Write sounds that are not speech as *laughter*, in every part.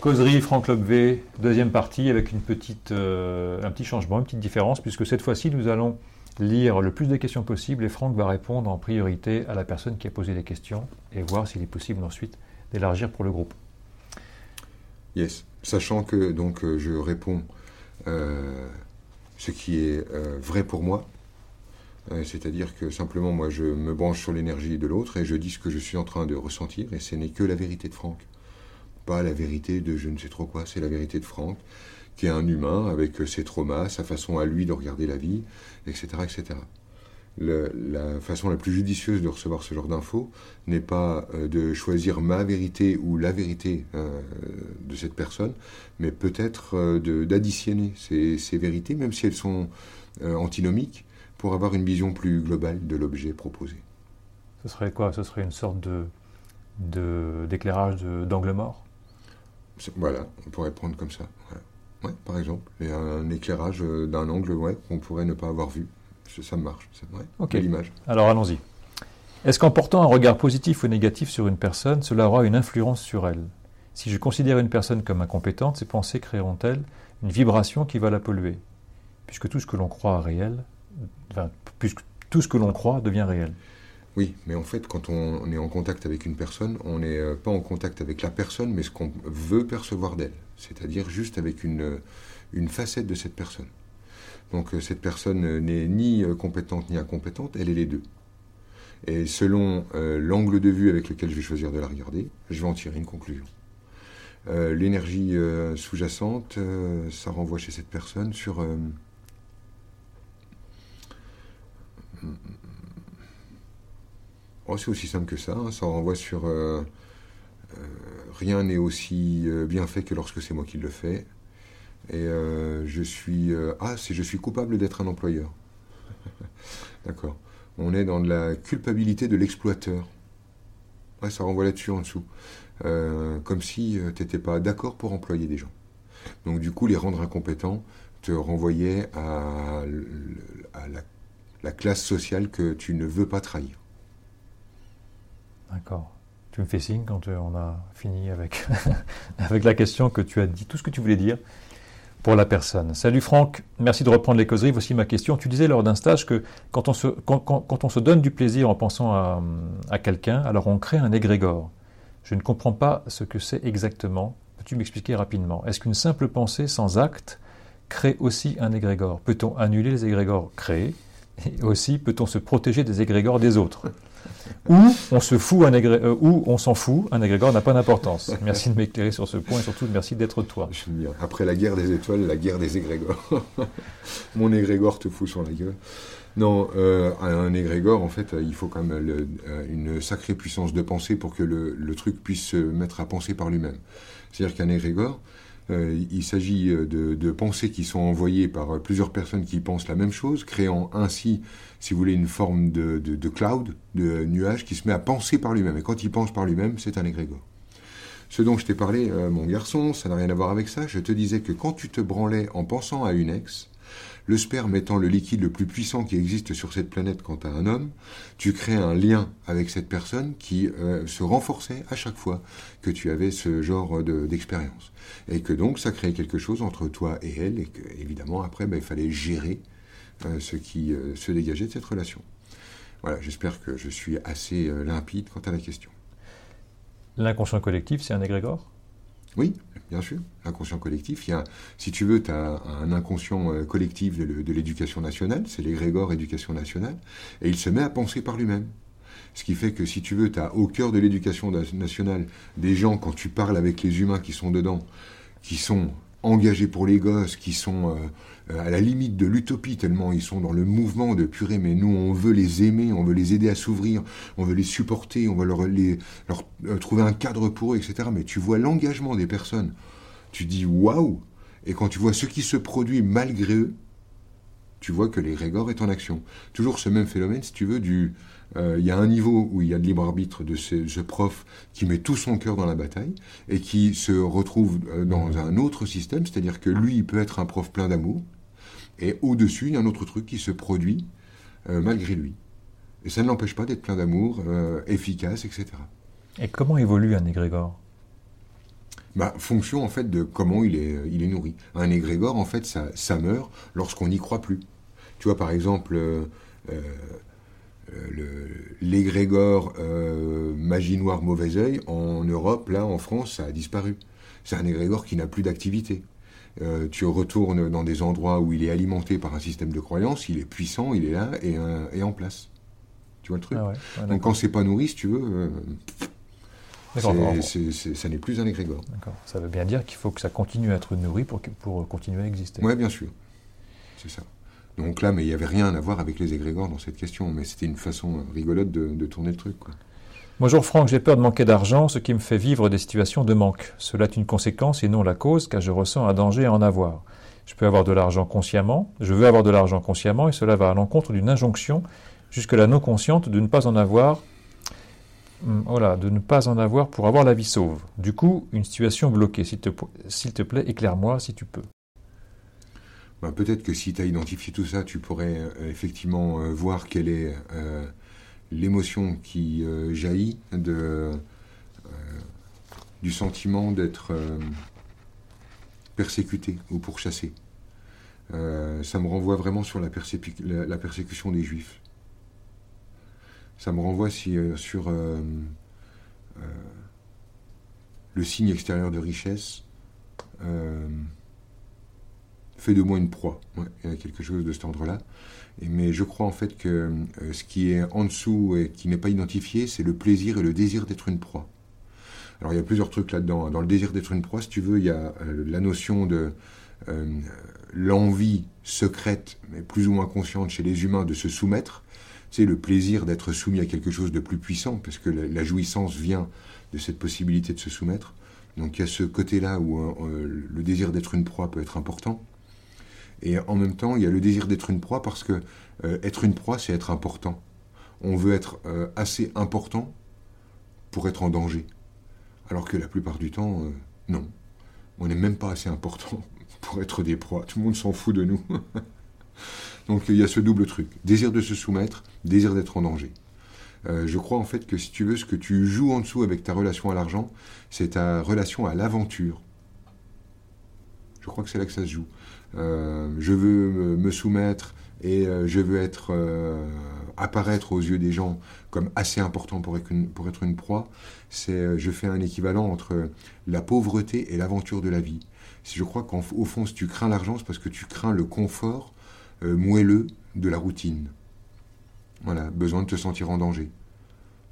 Causerie Franck V, deuxième partie, avec euh, un petit changement, une petite différence, puisque cette fois-ci, nous allons lire le plus de questions possible et Franck va répondre en priorité à la personne qui a posé les questions et voir s'il est possible ensuite d'élargir pour le groupe. Yes, sachant que donc euh, je réponds euh, ce qui est vrai pour moi, c'est-à-dire que simplement moi je me branche sur l'énergie de l'autre et je dis ce que je suis en train de ressentir et ce n'est que la vérité de Franck pas la vérité de je ne sais trop quoi, c'est la vérité de Franck, qui est un humain avec ses traumas, sa façon à lui de regarder la vie, etc. etc. la façon la plus judicieuse de recevoir ce genre d'infos n'est pas euh, de choisir ma vérité ou la vérité euh, de cette personne, mais peut-être euh, d'additionner ces, ces, vérités, même si elles sont antinomiques, pour avoir une vision plus globale de l'objet proposé. Ce serait quoi? Ce serait une sorte de d'éclairage d'angle mort? Voilà, on pourrait prendre comme ça. Ouais. par exemple. Et un éclairage euh, d'un angle ouais, qu'on pourrait ne pas avoir vu. Ça marche. C'est vrai. L'image. Alors allons-y. Est-ce qu'en portant un regard positif ou négatif sur une personne, cela aura une influence sur elle? Si je considère une personne comme incompétente, ces pensées créeront-elles une vibration qui va la polluer? Puisque tout ce que l'on croit réel, puisque tout ce que l'on croit devient réel. Oui, mais en fait, quand on, est en contact avec une personne, on n'est euh, pas en contact avec la personne, mais ce qu'on veut percevoir d'elle, c'est-à-dire juste avec une, une facette de cette personne. Donc euh, cette personne n'est ni euh, compétente ni incompétente, elle est les deux. Et selon l'angle de vue avec lequel je vais choisir de la regarder, je vais en tirer une conclusion. L'énergie sous-jacente, ça renvoie chez cette personne sur Oh, c'est aussi simple que ça. Hein. Ça renvoie sur euh, euh, rien n'est aussi euh, bien fait que lorsque c'est moi qui le fais. Et je suis ah c'est je suis coupable d'être un employeur. *laughs* D'accord. On est dans de la culpabilité de l'exploiteur. Ça renvoie là-dessus en dessous. comme si tu n'étais pas d'accord pour employer des gens. Donc du coup, les rendre incompétents te renvoyait à, la classe sociale que tu ne veux pas trahir. D'accord. Tu me fais signe quand euh, on a fini *laughs* avec, la question que tu as dit, tout ce que tu voulais dire pour la personne. Salut Franck, merci de reprendre les causeries. Voici ma question. Tu disais lors d'un stage que quand on, se, quand, on se donne du plaisir en pensant à, à quelqu'un, alors on crée un égrégore. Je ne comprends pas ce que c'est exactement. Peux-tu m'expliquer rapidement? Est-ce qu'une simple pensée sans acte crée aussi un égrégore? Peut-on annuler les égrégores créés? Et aussi, peut-on se protéger des égrégores des autres? Ou on se fout un euh, ou on s'en fout, un égrégore n'a pas d'importance. Merci de m'éclairer sur ce point et surtout merci d'être toi. Après la guerre des étoiles, la guerre des égrégores. *laughs* Mon égrégore te fout sur la gueule. Non, euh, un égrégore, en fait, il faut quand même euh, une sacrée puissance de pensée pour que le, le truc puisse se mettre à penser par lui-même. C'est-à-dire qu'un égrégore, il s'agit euh, de, pensées qui sont envoyées par plusieurs personnes qui pensent la même chose, créant ainsi, si vous voulez, une forme de, cloud, de nuage qui se met à penser par lui-même. Et quand il pense par lui-même, c'est un égrégore. Ce dont je t'ai parlé, mon garçon, ça n'a rien à voir avec ça. Je te disais que quand tu te branlais en pensant à une ex, le sperme étant le liquide le plus puissant qui existe sur cette planète quant à un homme, tu crées un lien avec cette personne qui euh, se renforçait à chaque fois que tu avais ce genre d'expérience. et que donc ça créait quelque chose entre toi et elle, et que évidemment après ben, il fallait gérer euh, ce qui euh, se dégageait de cette relation. Voilà, j'espère que je suis assez limpide quant à la question. L'inconscient collectif, c'est un égrégore? Oui, bien sûr. L'inconscient collectif, il y a, si tu veux, tu as un inconscient euh, collectif de l'éducation nationale, c'est l'égrégore éducation nationale, et il se met à penser par lui-même. Ce qui fait que si tu veux, tu as au cœur de l'éducation nationale des gens, quand tu parles avec les humains qui sont dedans, qui sont engagés pour les gosses, qui sont euh, euh, à la limite de l'utopie, tellement ils sont dans le mouvement de purée, mais nous on veut les aimer, on veut les aider à s'ouvrir, on veut les supporter, on veut leur, euh, trouver un cadre pour eux, etc. Mais tu vois l'engagement des personnes, tu dis waouh, et quand tu vois ce qui se produit malgré eux, tu vois que les est en action. Toujours ce même phénomène, si tu veux, du euh, il y a un niveau où il y a de libre arbitre de ce, prof qui met tout son cœur dans la bataille et qui se retrouve euh, dans un autre système, c'est-à-dire que lui, il peut être un prof plein d'amour, et au-dessus, il y a un autre truc qui se produit euh, malgré lui. Et ça ne l'empêche pas d'être plein d'amour, efficace, etc. Et comment évolue un égrégore? Bah, Fonction en fait de comment il est, il est nourri. Un égrégore, en fait, ça, ça meurt lorsqu'on n'y croit plus. Tu vois, par exemple, euh, euh, l'égrégore euh, magie noire mauvais œil, en Europe, là, en France, ça a disparu. C'est un égrégore qui n'a plus d'activité. Euh, tu retournes dans des endroits où il est alimenté par un système de croyance, il est puissant, il est là et, en place. Tu vois le truc ah Donc quand c'est pas nourri, si tu veux, ça n'est plus un égrégore. Ça veut bien dire qu'il faut que ça continue à être nourri pour, pour continuer à exister. Oui, bien sûr. C'est ça. Donc là, mais il n'y avait rien à voir avec les égrégores dans cette question, mais c'était une façon rigolote de, tourner le truc. Bonjour Franck, j'ai peur de manquer d'argent, ce qui me fait vivre des situations de manque. Cela est une conséquence et non la cause, car je ressens un danger à en avoir. Je peux avoir de l'argent consciemment, je veux avoir de l'argent consciemment, et cela va à l'encontre d'une injonction, jusque-là non consciente, de ne pas en avoir voilà, de ne pas en avoir pour avoir la vie sauve. Du coup, une situation bloquée. S'il te, te plaît, éclaire-moi si tu peux. Ben, peut-être que si tu as identifié tout ça, tu pourrais euh, effectivement euh, voir quelle est euh, l'émotion qui jaillit de, du sentiment d'être persécuté ou pourchassé. ça me renvoie vraiment sur la, la, persécution des juifs. Ça me renvoie sur le signe extérieur de richesse fait de moi une proie. il y a quelque chose de cet ordre-là. Mais je crois en fait que euh, ce qui est en dessous et qui n'est pas identifié, c'est le plaisir et le désir d'être une proie. Alors il y a plusieurs trucs là-dedans. Dans le désir d'être une proie, si tu veux, il y a euh, la notion de euh, l'envie secrète, mais plus ou moins consciente chez les humains de se soumettre. C'est le plaisir d'être soumis à quelque chose de plus puissant, parce que la, jouissance vient de cette possibilité de se soumettre. Donc il y a ce côté-là où le désir d'être une proie peut être important. Et en même temps, il y a le désir d'être une proie parce que euh, être une proie, c'est être important. On veut être euh, assez important pour être en danger. Alors que la plupart du temps, euh, non. On n'est même pas assez important *laughs* pour être des proies. Tout le monde s'en fout de nous. *laughs* Donc il y a ce double truc. Désir de se soumettre, désir d'être en danger. je crois en fait que si tu veux, ce que tu joues en dessous avec ta relation à l'argent, c'est ta relation à l'aventure. Je crois que c'est là que ça se joue. Euh, je veux me soumettre et euh, je veux être euh, apparaître aux yeux des gens comme assez important pour être une, pour être une proie, c'est je fais un équivalent entre la pauvreté et l'aventure de la vie. Je crois qu'au fond, si tu crains l'argent, c'est parce que tu crains le confort moelleux de la routine. Voilà, besoin de te sentir en danger.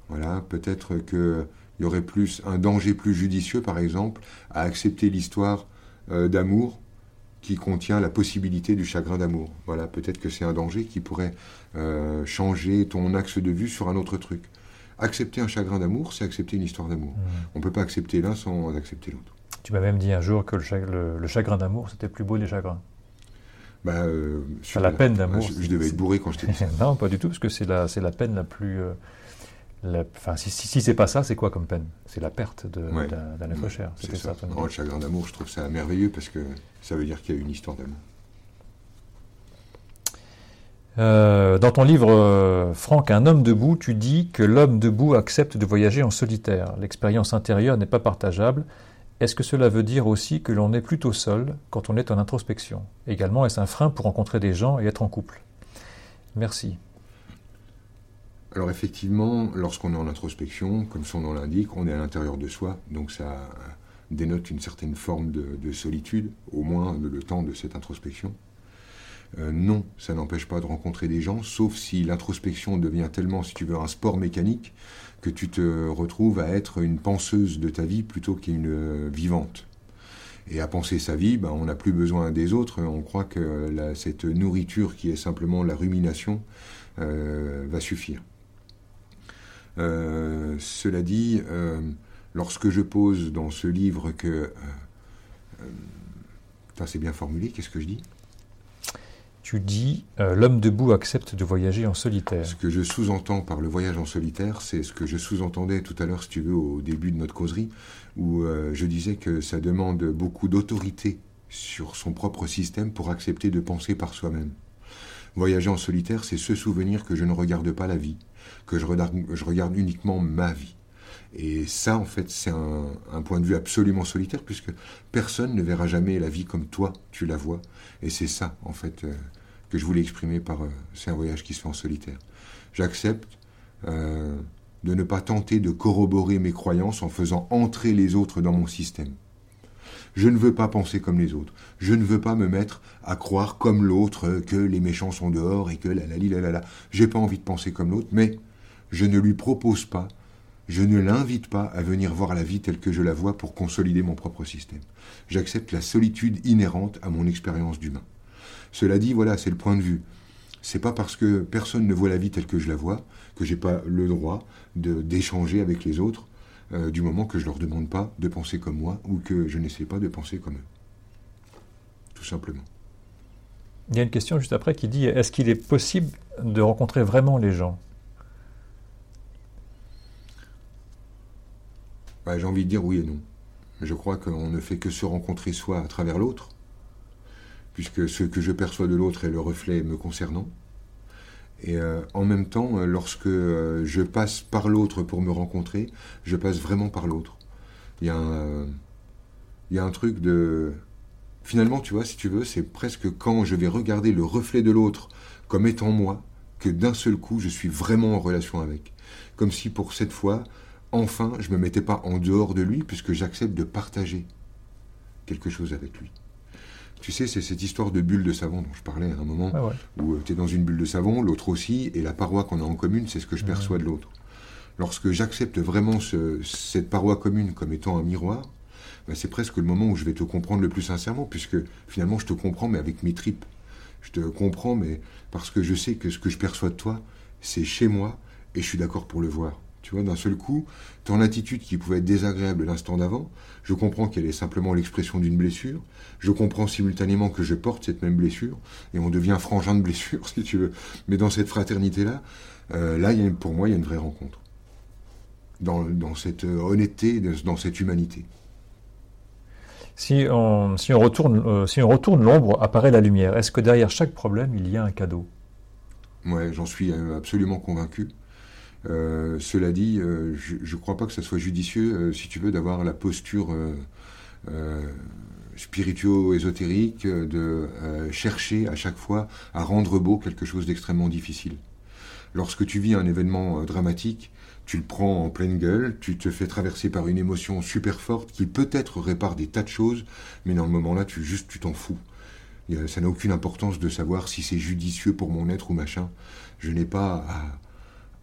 Voilà, peut-être qu'il y aurait plus un danger plus judicieux, par exemple, à accepter l'histoire d'amour qui contient la possibilité du chagrin d'amour. Voilà, peut-être que c'est un danger qui pourrait euh, changer ton axe de vue sur un autre truc. Accepter un chagrin d'amour, c'est accepter une histoire d'amour. Mmh. On ne peut pas accepter l'un sans accepter l'autre. Tu m'as même dit un jour que le, chagrin d'amour, c'était plus beau des chagrins. Bah, euh, la, peine d'amour. Je, devais être bourré quand je t'ai dit non, pas du tout, parce que c'est la, la peine la plus... Euh, enfin, si, si, c'est pas ça, c'est quoi comme peine? C'est la perte d'un être cher. C'est ça. le chagrin d'amour, je trouve ça merveilleux parce que ça veut dire qu'il y a une histoire d'amour. Euh, dans ton livre, euh, Franck, Un homme debout, tu dis que l'homme debout accepte de voyager en solitaire. L'expérience intérieure n'est pas partageable. Est-ce que cela veut dire aussi que l'on est plutôt seul quand on est en introspection? Également, est-ce un frein pour rencontrer des gens et être en couple? Merci. Alors effectivement, lorsqu'on est en introspection, comme son nom l'indique, on est à l'intérieur de soi, donc ça dénote une certaine forme de, solitude, au moins le, temps de cette introspection. Euh, non, ça n'empêche pas de rencontrer des gens, sauf si l'introspection devient tellement, si tu veux, un sport mécanique, que tu te retrouves à être une penseuse de ta vie plutôt qu'une vivante. Et à penser sa vie, ben, on n'a plus besoin des autres, on croit que cette nourriture qui est simplement la rumination euh, va suffire. Euh, cela dit, euh, lorsque je pose dans ce livre que... Euh, c'est bien formulé, qu'est-ce que je dis? Tu dis l'homme debout accepte de voyager en solitaire. Ce que je sous-entends par le voyage en solitaire, c'est ce que je sous-entendais tout à l'heure, si tu veux, au début de notre causerie, où je disais que ça demande beaucoup d'autorité sur son propre système pour accepter de penser par soi-même. Voyager en solitaire, c'est se souvenir que je ne regarde pas la vie, que je regarde, uniquement ma vie. Et ça, en fait, c'est un, point de vue absolument solitaire, puisque personne ne verra jamais la vie comme toi, tu la vois. Et c'est ça, en fait, euh, que je voulais exprimer par euh, C'est un voyage qui se fait en solitaire. J'accepte euh, de ne pas tenter de corroborer mes croyances en faisant entrer les autres dans mon système. Je ne veux pas penser comme les autres. Je ne veux pas me mettre à croire comme l'autre que les méchants sont dehors et que la la la la la. J'ai pas envie de penser comme l'autre, mais je ne lui propose pas je ne l'invite pas à venir voir la vie telle que je la vois pour consolider mon propre système. J'accepte la solitude inhérente à mon expérience d'humain. Cela dit, voilà, c'est le point de vue. C'est pas parce que personne ne voit la vie telle que je la vois que j'ai pas le droit d'échanger avec les autres euh, du moment que je leur demande pas de penser comme moi ou que je n'essaie pas de penser comme eux. Tout simplement. Il y a une question juste après qui dit est-ce qu'il est possible de rencontrer vraiment les gens? Bah, j'ai envie de dire oui et non. Je crois qu'on ne fait que se rencontrer soi à travers l'autre, puisque ce que je perçois de l'autre est le reflet me concernant. Et euh, en même temps, lorsque euh, je passe par l'autre pour me rencontrer, je passe vraiment par l'autre. Il y, y a un truc de... Finalement, tu vois, si tu veux, c'est presque quand je vais regarder le reflet de l'autre comme étant moi, que d'un seul coup, je suis vraiment en relation avec. Comme si pour cette fois, enfin, je ne me mettais pas en dehors de lui, puisque j'accepte de partager quelque chose avec lui. Tu sais, c'est cette histoire de bulle de savon dont je parlais à un moment, ah où euh, tu es dans une bulle de savon, l'autre aussi, et la paroi qu'on a en commune, c'est ce que je perçois de l'autre. Lorsque j'accepte vraiment cette paroi commune comme étant un miroir, ben, c'est presque le moment où je vais te comprendre le plus sincèrement, puisque finalement je te comprends, mais avec mes tripes. Je te comprends, mais parce que je sais que ce que je perçois de toi, c'est chez moi, et je suis d'accord pour le voir. Tu vois, d'un seul coup, ton attitude qui pouvait être désagréable l'instant d'avant, je comprends qu'elle est simplement l'expression d'une blessure. Je comprends simultanément que je porte cette même blessure, et on devient frangin de blessure, *laughs* si tu veux. Mais dans cette fraternité-là, euh, là, pour moi, il y a une vraie rencontre. Dans, cette honnêteté, dans cette humanité. Si on, si on retourne, euh, si on retourne l'ombre, apparaît la lumière. Est-ce que derrière chaque problème, il y a un cadeau? Ouais, j'en suis euh, absolument convaincu. Euh, cela dit, euh, je ne crois pas que ce soit judicieux, euh, si tu veux, d'avoir la posture spirituo-ésotérique de chercher à chaque fois à rendre beau quelque chose d'extrêmement difficile. Lorsque tu vis un événement dramatique, tu le prends en pleine gueule, tu te fais traverser par une émotion super forte qui peut-être répare des tas de choses, mais dans le moment-là, tu juste tu t'en fous. Ça n'a aucune importance de savoir si c'est judicieux pour mon être ou machin. Je n'ai pas à,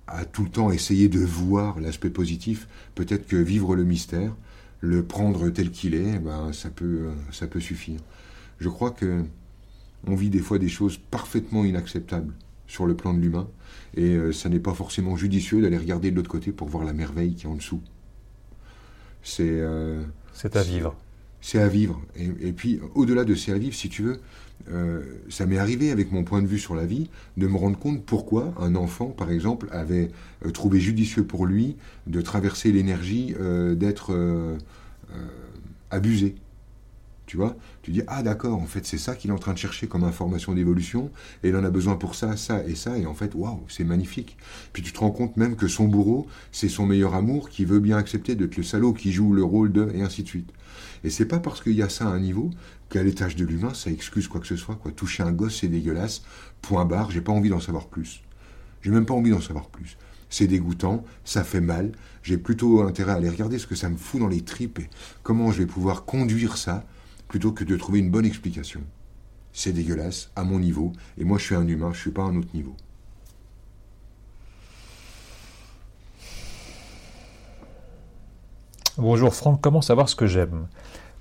à tout le temps essayer de voir l'aspect positif, peut-être que vivre le mystère, le prendre tel qu'il est, ben, ça, peut, ça peut suffire. Je crois que on vit des fois des choses parfaitement inacceptables sur le plan de l'humain, et euh, ça n'est pas forcément judicieux d'aller regarder de l'autre côté pour voir la merveille qui est en dessous. C'est euh, c'est à vivre. C'est à vivre. Et, et puis, au-delà de c'est à vivre, si tu veux, euh, ça m'est arrivé avec mon point de vue sur la vie de me rendre compte pourquoi un enfant, par exemple, avait euh, trouvé judicieux pour lui de traverser l'énergie euh, d'être abusé. Tu vois Tu dis, ah d'accord, en fait, c'est ça qu'il est en train de chercher comme information d'évolution, et il en a besoin pour ça, ça et ça, et en fait, waouh, c'est magnifique. Puis tu te rends compte même que son bourreau, c'est son meilleur amour qui veut bien accepter d'être le salaud qui joue le rôle de, et ainsi de suite. Et c'est pas parce qu'il y a ça à un niveau qu'à l'étage de l'humain, ça excuse quoi que ce soit. Quoi. Toucher un gosse, c'est dégueulasse. Point barre, j'ai pas envie d'en savoir plus. J'ai même pas envie d'en savoir plus. C'est dégoûtant, ça fait mal. J'ai plutôt intérêt à aller regarder ce que ça me fout dans les tripes et comment je vais pouvoir conduire ça plutôt que de trouver une bonne explication. C'est dégueulasse, à mon niveau, et moi je suis un humain, je suis pas à un autre niveau. Bonjour Franck, comment savoir ce que j'aime?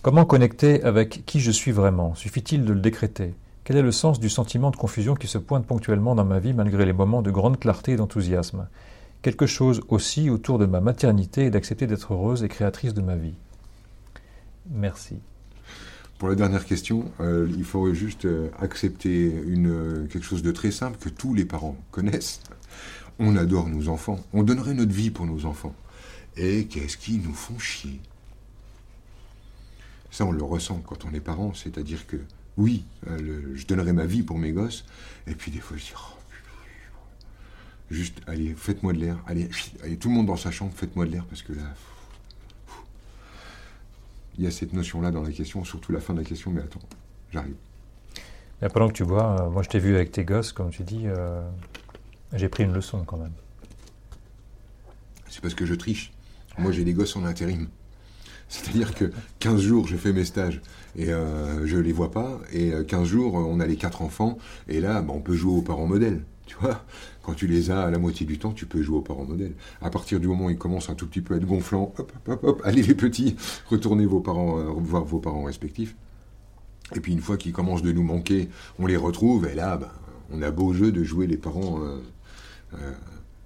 Comment connecter avec qui je suis vraiment? Suffit-il de le décréter? Quel est le sens du sentiment de confusion qui se pointe ponctuellement dans ma vie malgré les moments de grande clarté et d'enthousiasme? Quelque chose aussi autour de ma maternité et d'accepter d'être heureuse et créatrice de ma vie. Merci. Pour la dernière question, euh, il faudrait juste euh, accepter euh, quelque chose de très simple que tous les parents connaissent. On adore nos enfants. On donnerait notre vie pour nos enfants. Et qu'est-ce qu'ils nous font chier? Ça, on le ressent quand on est parent, c'est-à-dire que oui, je donnerai ma vie pour mes gosses, et puis des fois je dis, oh, Juste, allez, faites-moi de l'air. Allez, allez, tout le monde dans sa chambre, faites-moi de l'air, parce que là. Il y a cette notion-là dans la question, surtout la fin de la question, mais attends, j'arrive. Mais pendant que tu vois, euh, moi je t'ai vu avec tes gosses, comme tu dis, euh, j'ai pris une leçon quand même. C'est parce que je triche. Moi j'ai des gosses en intérim. C'est-à-dire que 15 jours, je fais mes stages et euh, je les vois pas. Et 15 jours, on a les quatre enfants. Et là, bah, on peut jouer aux parents modèles. Tu vois Quand tu les as à la moitié du temps, tu peux jouer aux parents modèles. À partir du moment où ils commencent un tout petit peu à être gonflants, hop, hop, hop, allez les petits, retournez vos parents, euh, voir vos parents respectifs. Et puis une fois qu'ils commencent de nous manquer, on les retrouve. Et là, ben, on a beau jeu de jouer les parents euh, euh,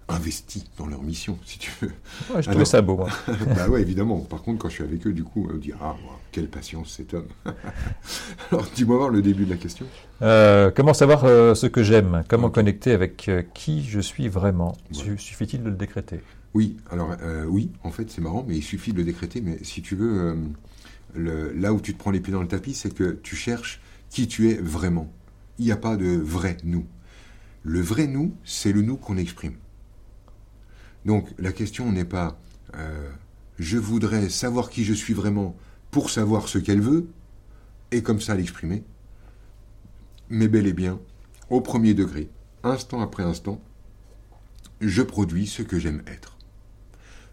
investis dans leur mission, si tu veux. Ouais, je trouvais ça beau, moi. *laughs* bah ouais, évidemment. Par contre, quand je suis avec eux, du coup, on me dit Ah, quelle patience cet homme. *laughs* Alors, dis-moi voir le début de la question. Euh, comment savoir euh, ce que j'aime? Comment connecter avec euh, qui je suis vraiment? Suffit-il de le décréter? Oui, alors oui, en fait, c'est marrant, mais il suffit de le décréter. Mais si tu veux, le, là où tu te prends les pieds dans le tapis, c'est que tu cherches qui tu es vraiment. Il n'y a pas de vrai nous. Le vrai nous, c'est le nous qu'on exprime. Donc la question n'est pas euh, je voudrais savoir qui je suis vraiment pour savoir ce qu'elle veut, et comme ça l'exprimer, mais bel et bien, au premier degré, instant après instant, je produis ce que j'aime être.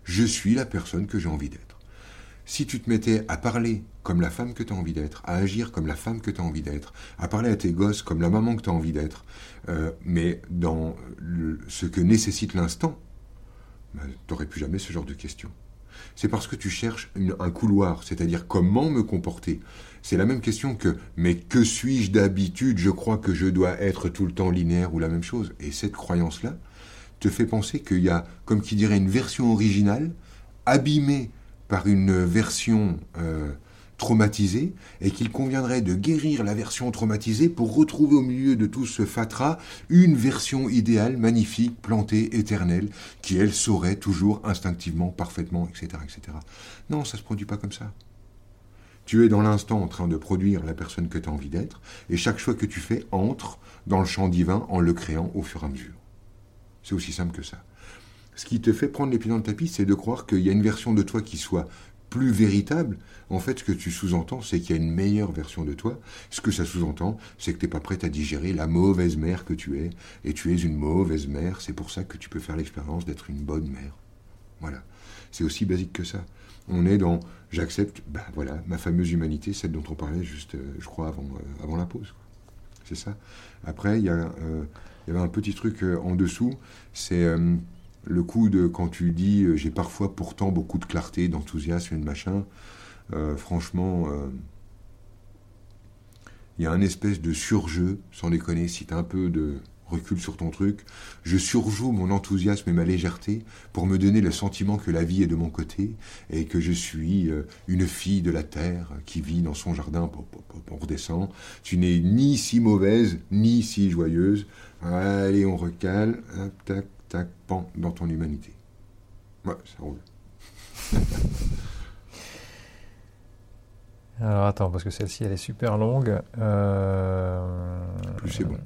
Je suis la personne que j'ai envie d'être. Si tu te mettais à parler comme la femme que tu as envie d'être, à agir comme la femme que tu as envie d'être, à parler à tes gosses comme la maman que tu as envie d'être, euh, mais dans ce que nécessite l'instant, ben, tu n'aurais plus jamais ce genre de questions. C'est parce que tu cherches un couloir, c'est-à-dire comment me comporter. C'est la même question que mais que suis-je d'habitude? Je crois que je dois être tout le temps linéaire ou la même chose. Et cette croyance-là te fait penser qu'il y a, comme qui dirait, une version originale abîmée par une version euh, traumatisé et qu'il conviendrait de guérir la version traumatisée pour retrouver au milieu de tout ce fatras une version idéale, magnifique, plantée, éternelle, qui elle saurait toujours instinctivement, parfaitement, etc., etc. Non, ça se produit pas comme ça. Tu es dans l'instant en train de produire la personne que tu as envie d'être, et chaque choix que tu fais entre dans le champ divin en le créant au fur et à mesure. C'est aussi simple que ça. Ce qui te fait prendre les pieds dans le tapis, c'est de croire qu'il y a une version de toi qui soit plus véritable, en fait, ce que tu sous-entends, c'est qu'il y a une meilleure version de toi. Ce que ça sous-entend, c'est que tu n'es pas prête à digérer la mauvaise mère que tu es. Et tu es une mauvaise mère. C'est pour ça que tu peux faire l'expérience d'être une bonne mère. Voilà. C'est aussi basique que ça. On est dans j'accepte, ben voilà, ma fameuse humanité, celle dont on parlait juste, euh, je crois, avant, euh, avant la pause. C'est ça. Après, il y, euh, y, avait un petit truc en dessous, c'est le coup de quand tu dis euh, j'ai parfois pourtant beaucoup de clarté, d'enthousiasme et de machin, euh, franchement, euh, il y a un espèce de surjeu, sans déconner, si tu as un peu de recul sur ton truc, je surjoue mon enthousiasme et ma légèreté pour me donner le sentiment que la vie est de mon côté et que je suis une fille de la terre qui vit dans son jardin. On redescend. Tu n'es ni si mauvaise, ni si joyeuse. Allez, on recale. tac, pan, dans ton humanité. Ouais, ça roule. *laughs* Alors attends, parce que celle-ci, elle est super longue. Euh, Plus c'est bon.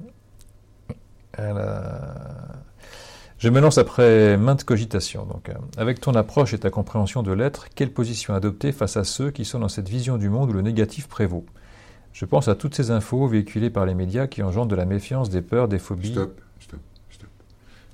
Je me lance après maintes cogitations. Donc, euh, avec ton approche et ta compréhension de l'être, quelle position adopter face à ceux qui sont dans cette vision du monde où le négatif prévaut? Je pense à toutes ces infos véhiculées par les médias qui engendrent de la méfiance, des peurs, des phobies. Stop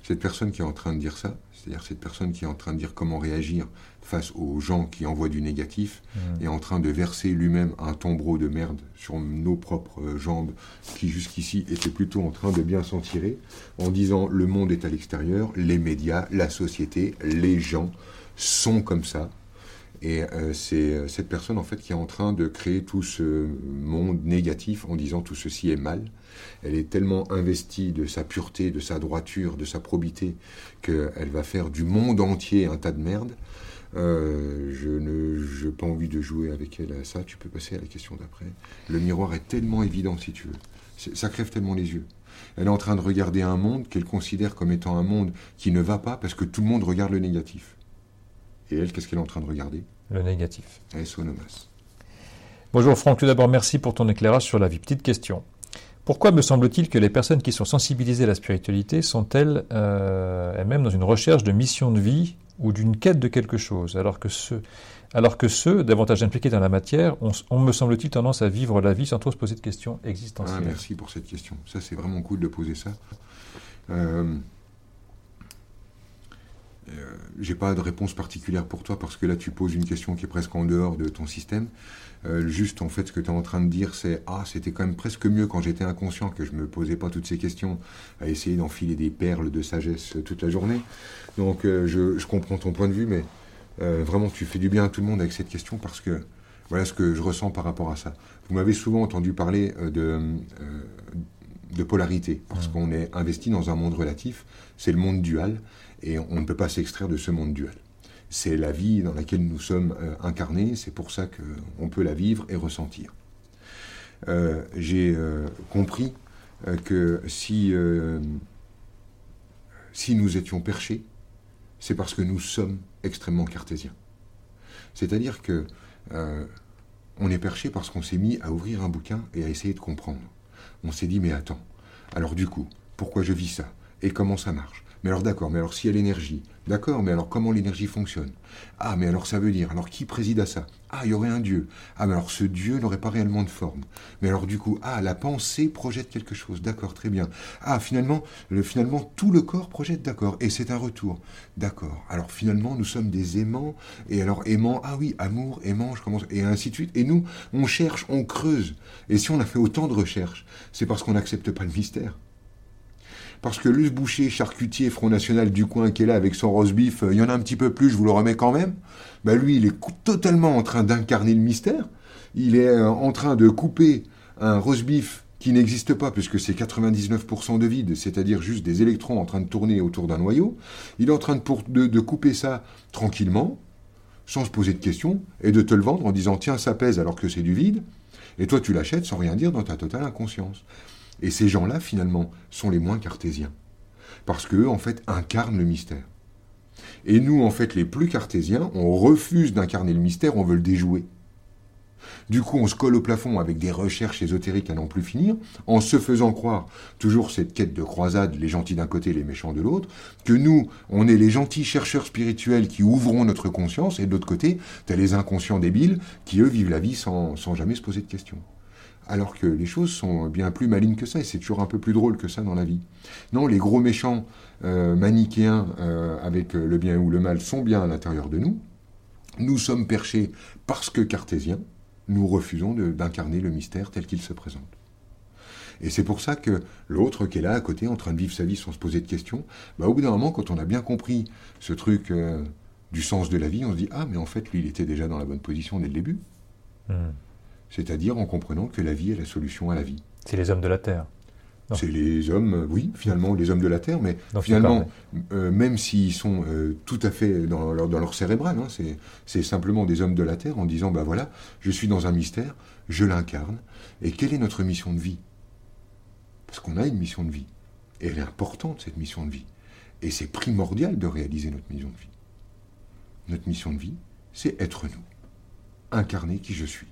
cette personne qui est en train de dire ça, c'est-à-dire cette personne qui est en train de dire comment réagir face aux gens qui envoient du négatif, mmh. est en train de verser lui-même un tombereau de merde sur nos propres jambes, qui jusqu'ici étaient plutôt en train de bien s'en tirer, en disant le monde est à l'extérieur, les médias, la société, les gens sont comme ça. Et euh, c'est euh, cette personne en fait qui est en train de créer tout ce monde négatif en disant tout ceci est mal elle est tellement investie de sa pureté, de sa droiture, de sa probité, qu'elle va faire du monde entier un tas de merde. Euh, je n'ai pas envie de jouer avec elle à ça. Tu peux passer à la question d'après. Le miroir est tellement évident, si tu veux. Ça crève tellement les yeux. Elle est en train de regarder un monde qu'elle considère comme étant un monde qui ne va pas parce que tout le monde regarde le négatif. Et elle, qu'est-ce qu'elle est en train de regarder? Le négatif. Elle est. Bonjour Franck, tout d'abord merci pour ton éclairage sur la vie. Petite question. Pourquoi me semble-t-il que les personnes qui sont sensibilisées à la spiritualité sont-elles euh, elles-mêmes dans une recherche de mission de vie ou d'une quête de quelque chose, alors que ceux, alors que ceux davantage impliqués dans la matière ont, me semble-t-il, tendance à vivre la vie sans trop se poser de questions existentielles ah, Merci pour cette question. Ça, c'est vraiment cool de poser ça. Euh, euh, j'ai pas de réponse particulière pour toi parce que là tu poses une question qui est presque en dehors de ton système. Euh, juste en fait ce que tu es en train de dire c'est ah c'était quand même presque mieux quand j'étais inconscient que je me posais pas toutes ces questions à essayer d'enfiler des perles de sagesse toute la journée. Donc euh, je, je, comprends ton point de vue mais vraiment tu fais du bien à tout le monde avec cette question parce que voilà ce que je ressens par rapport à ça. Vous m'avez souvent entendu parler de de polarité, parce mmh. qu'on est investi dans un monde relatif, c'est le monde dual, et on ne peut pas s'extraire de ce monde duel. C'est la vie dans laquelle nous sommes euh, incarnés, c'est pour ça qu'on peut la vivre et ressentir. Euh, j'ai euh, compris que si, nous étions perchés, c'est parce que nous sommes extrêmement cartésiens. C'est-à-dire que on est perché parce qu'on s'est mis à ouvrir un bouquin et à essayer de comprendre. On s'est dit mais attends, alors du coup, pourquoi je vis ça? Et comment ça marche? Mais alors d'accord, mais alors s'il y a l'énergie, d'accord, mais alors comment l'énergie fonctionne? Ah, mais alors ça veut dire, alors qui préside à ça? Ah, il y aurait un Dieu. Ah, mais alors ce Dieu n'aurait pas réellement de forme. Mais alors du coup, ah, la pensée projette quelque chose, d'accord, très bien. Ah, finalement, le, finalement, tout le corps projette, d'accord, et c'est un retour, d'accord. Alors finalement, nous sommes des aimants, et alors aimant, ah oui, amour, aimant, je commence, et ainsi de suite. Et nous, on cherche, on creuse. Et si on a fait autant de recherches, c'est parce qu'on n'accepte pas le mystère. Parce que Luce Boucher, charcutier Front National du coin qui est là avec son roast beef, euh, il y en a un petit peu plus, je vous le remets quand même. Bah lui, il est totalement en train d'incarner le mystère. Il est euh, en train de couper un roast beef qui n'existe pas puisque c'est 99% de vide, c'est-à-dire juste des électrons en train de tourner autour d'un noyau. Il est en train de, de couper ça tranquillement, sans se poser de questions, et de te le vendre en disant tiens, ça pèse alors que c'est du vide. Et toi, tu l'achètes sans rien dire dans ta totale inconscience. Et ces gens-là, finalement, sont les moins cartésiens. Parce qu'eux, en fait, incarnent le mystère. Et nous, en fait, les plus cartésiens, on refuse d'incarner le mystère, on veut le déjouer. Du coup, on se colle au plafond avec des recherches ésotériques à n'en plus finir, en se faisant croire, toujours cette quête de croisade, les gentils d'un côté, les méchants de l'autre, que nous, on est les gentils chercheurs spirituels qui ouvrons notre conscience, et de l'autre côté, t'as les inconscients débiles qui, eux, vivent la vie sans, sans jamais se poser de questions alors que les choses sont bien plus malignes que ça, et c'est toujours un peu plus drôle que ça dans la vie. Non, les gros méchants euh, manichéens euh, avec le bien ou le mal sont bien à l'intérieur de nous. Nous sommes perchés parce que cartésiens, nous refusons d'incarner le mystère tel qu'il se présente. Et c'est pour ça que l'autre qui est là à côté, en train de vivre sa vie sans se poser de questions, bah, au bout d'un moment, quand on a bien compris ce truc euh, du sens de la vie, on se dit Ah, mais en fait, lui, il était déjà dans la bonne position dès le début. Hmm c'est-à-dire en comprenant que la vie est la solution à la vie. C'est les hommes de la Terre. C'est les hommes, euh, oui, finalement, les hommes de la Terre, mais finalement, euh, même s'ils sont euh, tout à fait dans leur, dans leur cérébral, hein, c'est simplement des hommes de la Terre en disant, ben voilà, je suis dans un mystère, je l'incarne, et quelle est notre mission de vie? Parce qu'on a une mission de vie, et elle est importante, cette mission de vie, et c'est primordial de réaliser notre mission de vie. Notre mission de vie, c'est être nous, incarner qui je suis.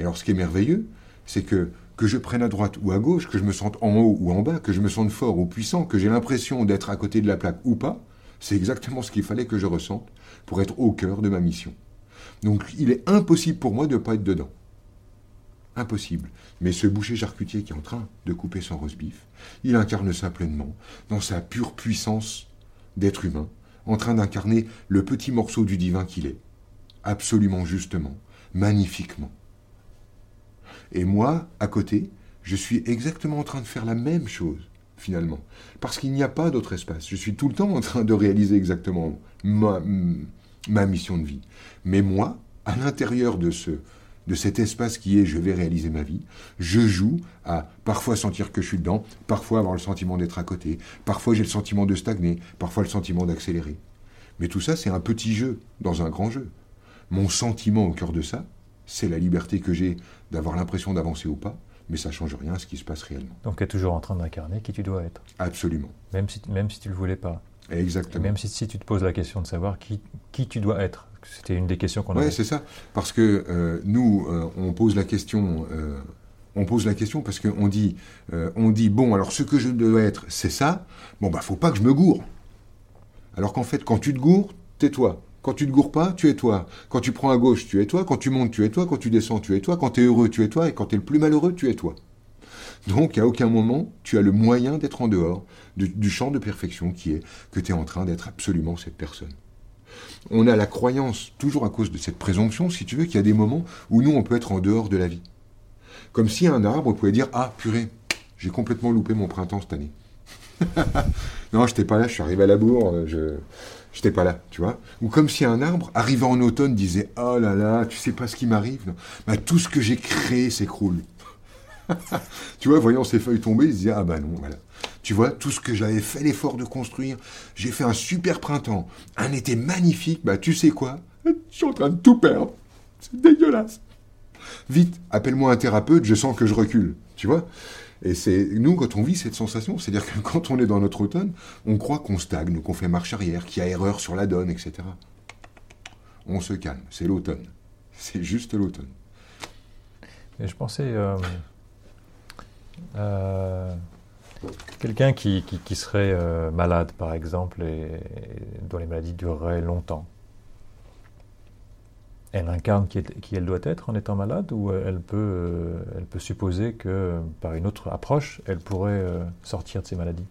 Et alors ce qui est merveilleux, c'est que que je prenne à droite ou à gauche, que je me sente en haut ou en bas, que je me sente fort ou puissant, que j'ai l'impression d'être à côté de la plaque ou pas, c'est exactement ce qu'il fallait que je ressente pour être au cœur de ma mission. Donc il est impossible pour moi de ne pas être dedans. Impossible. Mais ce boucher charcutier qui est en train de couper son roast beef, il incarne ça pleinement, dans sa pure puissance d'être humain, en train d'incarner le petit morceau du divin qu'il est, absolument justement, magnifiquement. Et moi, à côté, je suis exactement en train de faire la même chose, finalement. Parce qu'il n'y a pas d'autre espace. Je suis tout le temps en train de réaliser exactement ma, mission de vie. Mais moi, à l'intérieur de ce, de cet espace qui est je vais réaliser ma vie, je joue à parfois sentir que je suis dedans, parfois avoir le sentiment d'être à côté, parfois j'ai le sentiment de stagner, parfois le sentiment d'accélérer. Mais tout ça, c'est un petit jeu dans un grand jeu. Mon sentiment au cœur de ça, c'est la liberté que j'ai d'avoir l'impression d'avancer ou pas, mais ça ne change rien à ce qui se passe réellement. Donc tu es toujours en train d'incarner qui tu dois être. Absolument. Même si, même si tu ne le voulais pas. Exactement. même si, si, tu te poses la question de savoir qui, qui tu dois être. C'était une des questions qu'on a. Oui, c'est ça. Parce que euh, nous, euh, on pose la question euh, on pose la question parce qu'on dit, on dit, bon, alors ce que je dois être, c'est ça. Bon, bah, faut pas que je me gourre. Alors qu'en fait, quand tu te gourres, tais-toi. Quand tu te gourres pas, tu es toi. Quand tu prends à gauche, tu es toi. Quand tu montes, tu es toi. Quand tu descends, tu es toi. Quand tu es heureux, tu es toi. Et quand tu es le plus malheureux, tu es toi. Donc, à aucun moment, tu as le moyen d'être en dehors du, du, champ de perfection qui est que tu es en train d'être absolument cette personne. On a la croyance, toujours à cause de cette présomption, si tu veux, qu'il y a des moments où nous, on peut être en dehors de la vie. Comme si un arbre pouvait dire Ah, purée, j'ai complètement loupé mon printemps cette année. *laughs* non, je n'étais pas là, je suis arrivé à la bourre, je n'étais pas là, tu vois. Ou comme si un arbre, arrivant en automne, disait Oh là là, tu sais pas ce qui m'arrive. Bah, tout ce que j'ai créé s'écroule. *laughs* tu vois, voyant ces feuilles tomber, il se disait Ah bah non, voilà. Tu vois, tout ce que j'avais fait l'effort de construire, j'ai fait un super printemps, un été magnifique, bah tu sais quoi? Je suis en train de tout perdre. C'est dégueulasse. Vite, appelle-moi un thérapeute, je sens que je recule. Tu vois Et c'est nous, quand on vit cette sensation, c'est-à-dire que quand on est dans notre automne, on croit qu'on stagne, qu'on fait marche arrière, qu'il y a erreur sur la donne, etc. On se calme, c'est l'automne. C'est juste l'automne. Et je pensais. Euh, euh, quelqu'un qui, qui, serait euh, malade, par exemple, et, dont les maladies dureraient longtemps elle incarne qui, est, qui, elle doit être en étant malade ou elle peut, euh, elle peut supposer que par une autre approche, elle pourrait euh, sortir de ses maladies?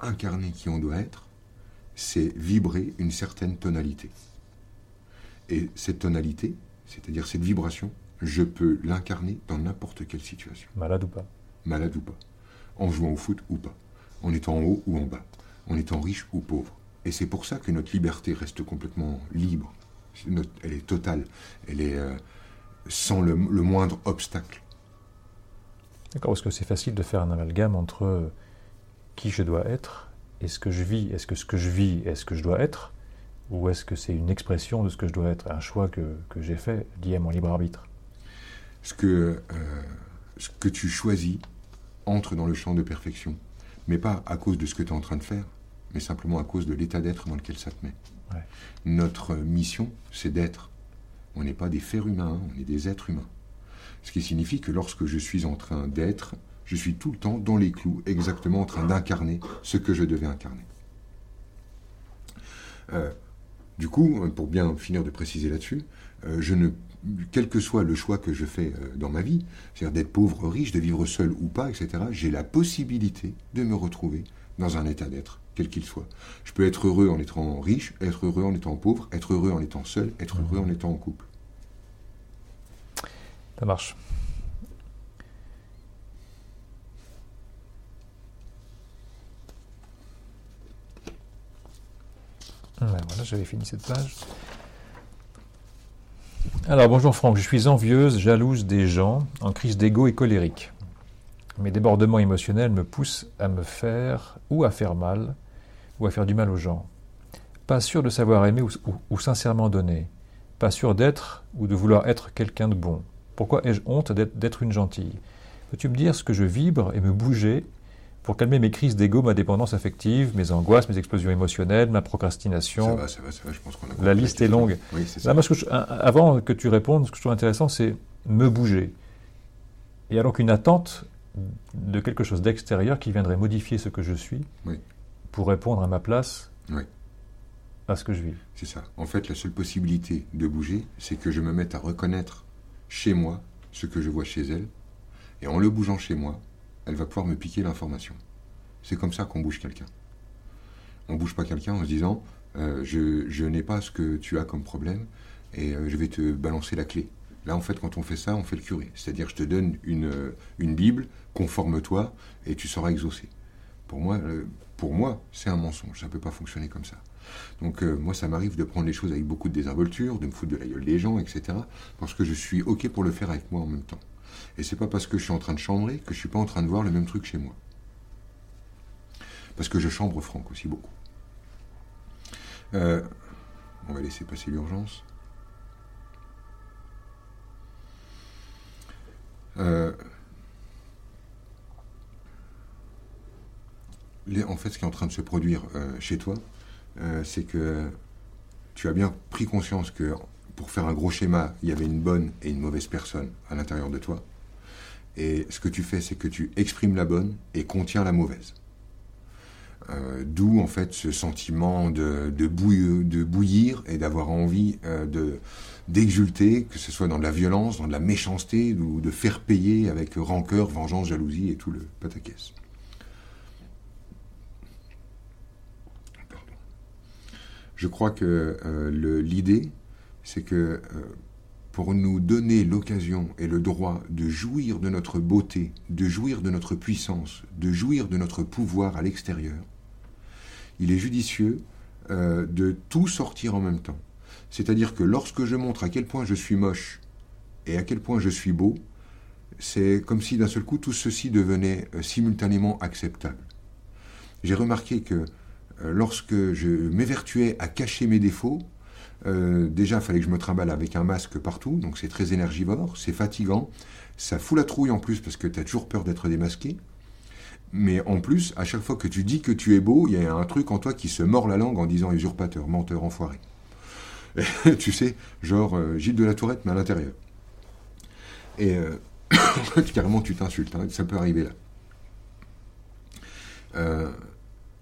Incarner qui on doit être, c'est vibrer une certaine tonalité. Et cette tonalité, c'est-à-dire cette vibration, je peux l'incarner dans n'importe quelle situation. Malade ou pas? Malade ou pas. En jouant au foot ou pas. En étant en haut ou en bas. En étant riche ou pauvre. Et c'est pour ça que notre liberté reste complètement libre elle est totale, elle est euh, sans le, le, moindre obstacle. D'accord, parce que c'est facile de faire un amalgame entre qui je dois être et ce que je vis. Est-ce que ce que je vis est ce que je dois être ou est-ce que c'est une expression de ce que je dois être, un choix que, que j'ai fait lié à mon libre arbitre? Ce que, euh, ce que tu choisis entre dans le champ de perfection, mais pas à cause de ce que tu es en train de faire, mais simplement à cause de l'état d'être dans lequel ça te met. Ouais. Notre mission, c'est d'être. On n'est pas des fers humains, on est des êtres humains. Ce qui signifie que lorsque je suis en train d'être, je suis tout le temps dans les clous, exactement en train d'incarner ce que je devais incarner. Euh, du coup, pour bien finir de préciser là-dessus, euh, je ne, quel que soit le choix que je fais euh, dans ma vie, c'est-à-dire d'être pauvre, riche, de vivre seul ou pas, etc., j'ai la possibilité de me retrouver dans un état d'être quel qu'il soit. Je peux être heureux en étant riche, être heureux en étant pauvre, être heureux en étant seul, être heureux en étant en couple. Ça marche. Ouais, voilà, j'avais fini cette page. Alors, bonjour Franck, je suis envieuse, jalouse des gens, en crise d'ego et colérique. Mes débordements émotionnels me poussent à me faire ou à faire mal, ou à faire du mal aux gens. Pas sûr de savoir aimer ou, ou, ou sincèrement donner. Pas sûr d'être ou de vouloir être quelqu'un de bon. Pourquoi ai-je honte d'être une gentille? Peux-tu me dire ce que je vibre et me bouger pour calmer mes crises d'ego, ma dépendance affective, mes angoisses, mes explosions émotionnelles, ma procrastination? Ça va, ça va, ça va, je pense qu'on a La liste est longue. Oui, c'est Là, ça. moi, ce que je- avant que tu répondes, ce que je trouve intéressant, c'est me bouger. Et alors qu'une attente de quelque chose d'extérieur qui viendrait modifier ce que je suis Oui. pour répondre à ma place Oui. à ce que je vis. C'est ça. En fait, la seule possibilité de bouger, c'est que je me mette à reconnaître chez moi ce que je vois chez elle. Et en le bougeant chez moi, elle va pouvoir me piquer l'information. C'est comme ça qu'on bouge quelqu'un. On bouge pas quelqu'un en se disant euh, je, je n'ai pas ce que tu as comme problème et euh, je vais te balancer la clé. Là, en fait, quand on fait ça, on fait le curé. C'est-à-dire, je te donne une, euh, Bible, conforme-toi et tu seras exaucé. Pour moi, euh, pour moi, c'est un mensonge. Ça ne peut pas fonctionner comme ça. Donc euh, moi, ça m'arrive de prendre les choses avec beaucoup de désinvolture, de me foutre de la gueule des gens, etc. Parce que je suis OK pour le faire avec moi en même temps. Et c'est pas parce que je suis en train de chambrer que je suis pas en train de voir le même truc chez moi. Parce que je chambre Franck aussi beaucoup. On va laisser passer l'urgence. Euh, en fait, ce qui est en train de se produire euh, chez toi, euh, c'est que tu as bien pris conscience que pour faire un gros schéma, il y avait une bonne et une mauvaise personne à l'intérieur de toi. Et ce que tu fais, c'est que tu exprimes la bonne et contiens la mauvaise. Euh, d'où en fait ce sentiment de, bouillir et d'avoir envie euh, de d'exulter, que ce soit dans de la violence, dans de la méchanceté, ou de faire payer avec rancœur, vengeance, jalousie et tout le pataquès. Je crois que euh, l'idée, c'est que pour nous donner l'occasion et le droit de jouir de notre beauté, de jouir de notre puissance, de jouir de notre pouvoir à l'extérieur, il est judicieux euh, de tout sortir en même temps. C'est-à-dire que lorsque je montre à quel point je suis moche et à quel point je suis beau, c'est comme si d'un seul coup tout ceci devenait euh, simultanément acceptable. J'ai remarqué que euh, lorsque je m'évertuais à cacher mes défauts, déjà, il fallait que je me trimballe avec un masque partout, donc c'est très énergivore, c'est fatigant, ça fout la trouille en plus parce que tu as toujours peur d'être démasqué. Mais en plus, à chaque fois que tu dis que tu es beau, il y a un truc en toi qui se mord la langue en disant usurpateur, menteur, enfoiré. *laughs* tu sais, genre euh, Gilles de la Tourette, mais à l'intérieur. Et euh, *coughs* carrément, tu t'insultes, hein, ça peut arriver là. Euh,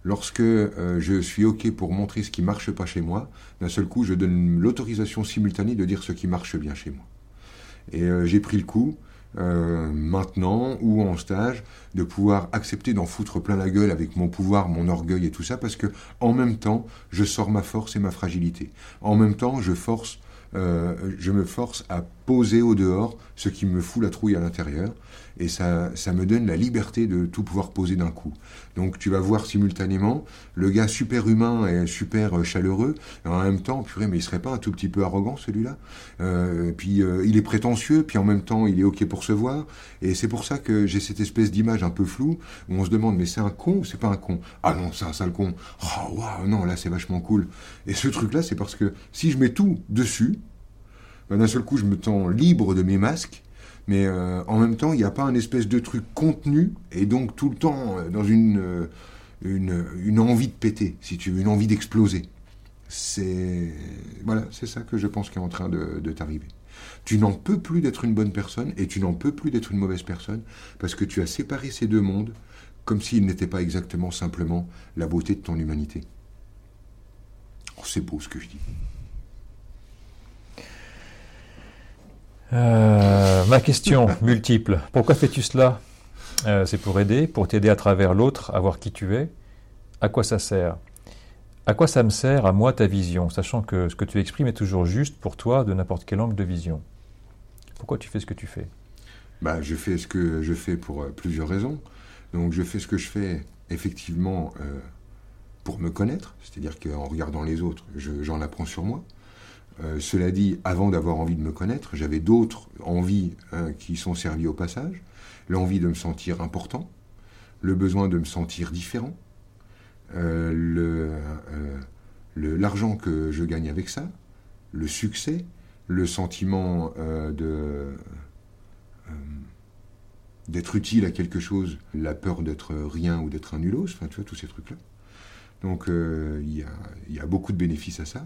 lorsque je suis OK pour montrer ce qui marche pas chez moi, d'un seul coup, je donne l'autorisation simultanée de dire ce qui marche bien chez moi. Et j'ai pris le coup, euh, maintenant ou en stage, de pouvoir accepter d'en foutre plein la gueule avec mon pouvoir, mon orgueil et tout ça, parce que en même temps, je sors ma force et ma fragilité. En même temps, je force, euh, je me force à poser au dehors ce qui me fout la trouille à l'intérieur et ça, ça me donne la liberté de tout pouvoir poser d'un coup. Donc tu vas voir simultanément le gars super humain et super euh, chaleureux, en même temps, purée, mais il serait pas un tout petit peu arrogant celui-là? Euh, Puis euh, il est prétentieux, puis en même temps il est ok pour se voir, et c'est pour ça que j'ai cette espèce d'image un peu floue où on se demande mais c'est un con ou c'est pas un con? Ah non, c'est un sale con. Oh waouh, non là c'est vachement cool. Et ce truc-là, c'est parce que si je mets tout dessus, d'un seul coup je me sens libre de mes masques mais euh, en même temps, il n'y a pas un espèce de truc contenu, et donc tout le temps euh, dans une, euh, une, envie de péter, si tu veux, une envie d'exploser. C'est voilà, c'est ça que je pense qui est en train de, de t'arriver. Tu n'en peux plus d'être une bonne personne et tu n'en peux plus d'être une mauvaise personne parce que tu as séparé ces deux mondes comme s'ils n'étaient pas exactement simplement la beauté de ton humanité. Oh, c'est beau ce que je dis. Euh, ma question *laughs* multiple. Pourquoi fais-tu cela? Euh, C'est pour aider, pour t'aider à travers l'autre à voir qui tu es. À quoi ça sert? À quoi ça me sert à moi ta vision, sachant que ce que tu exprimes est toujours juste pour toi de n'importe quel angle de vision? Pourquoi tu fais ce que tu fais? Bah, Je fais ce que je fais pour euh, plusieurs raisons. Donc je fais ce que je fais effectivement pour me connaître, c'est-à-dire qu'en regardant les autres, j'en apprends sur moi. Euh, cela dit, avant d'avoir envie de me connaître, j'avais d'autres envies hein, qui sont servies au passage. L'envie de me sentir important, le besoin de me sentir différent, euh, euh, l'argent que je gagne avec ça, le succès, le sentiment d'être utile à quelque chose, la peur d'être rien ou d'être un nulos, enfin tu vois, tous ces trucs-là. Donc il y, a beaucoup de bénéfices à ça.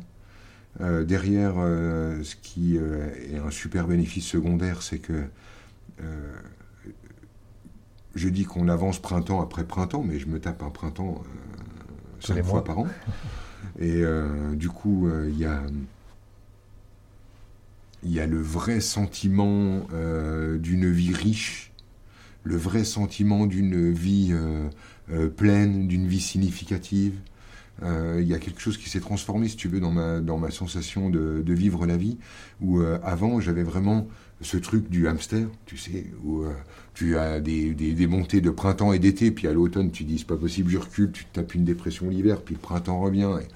Euh, derrière, euh, ce qui euh, est un super bénéfice secondaire, c'est que je dis qu'on avance printemps après printemps, mais je me tape un printemps cinq fois par an. Et du coup, il y a il y a le vrai sentiment d'une vie riche, le vrai sentiment d'une vie pleine, d'une vie significative, euh, il y a quelque chose qui s'est transformé, si tu veux, dans ma, dans ma sensation de, de vivre la vie, où euh, avant j'avais vraiment ce truc du hamster, tu sais, où euh, tu as des, des, montées de printemps et d'été, puis à l'automne tu dis c'est pas possible, je recule, tu tapes une dépression l'hiver, puis le printemps revient, et,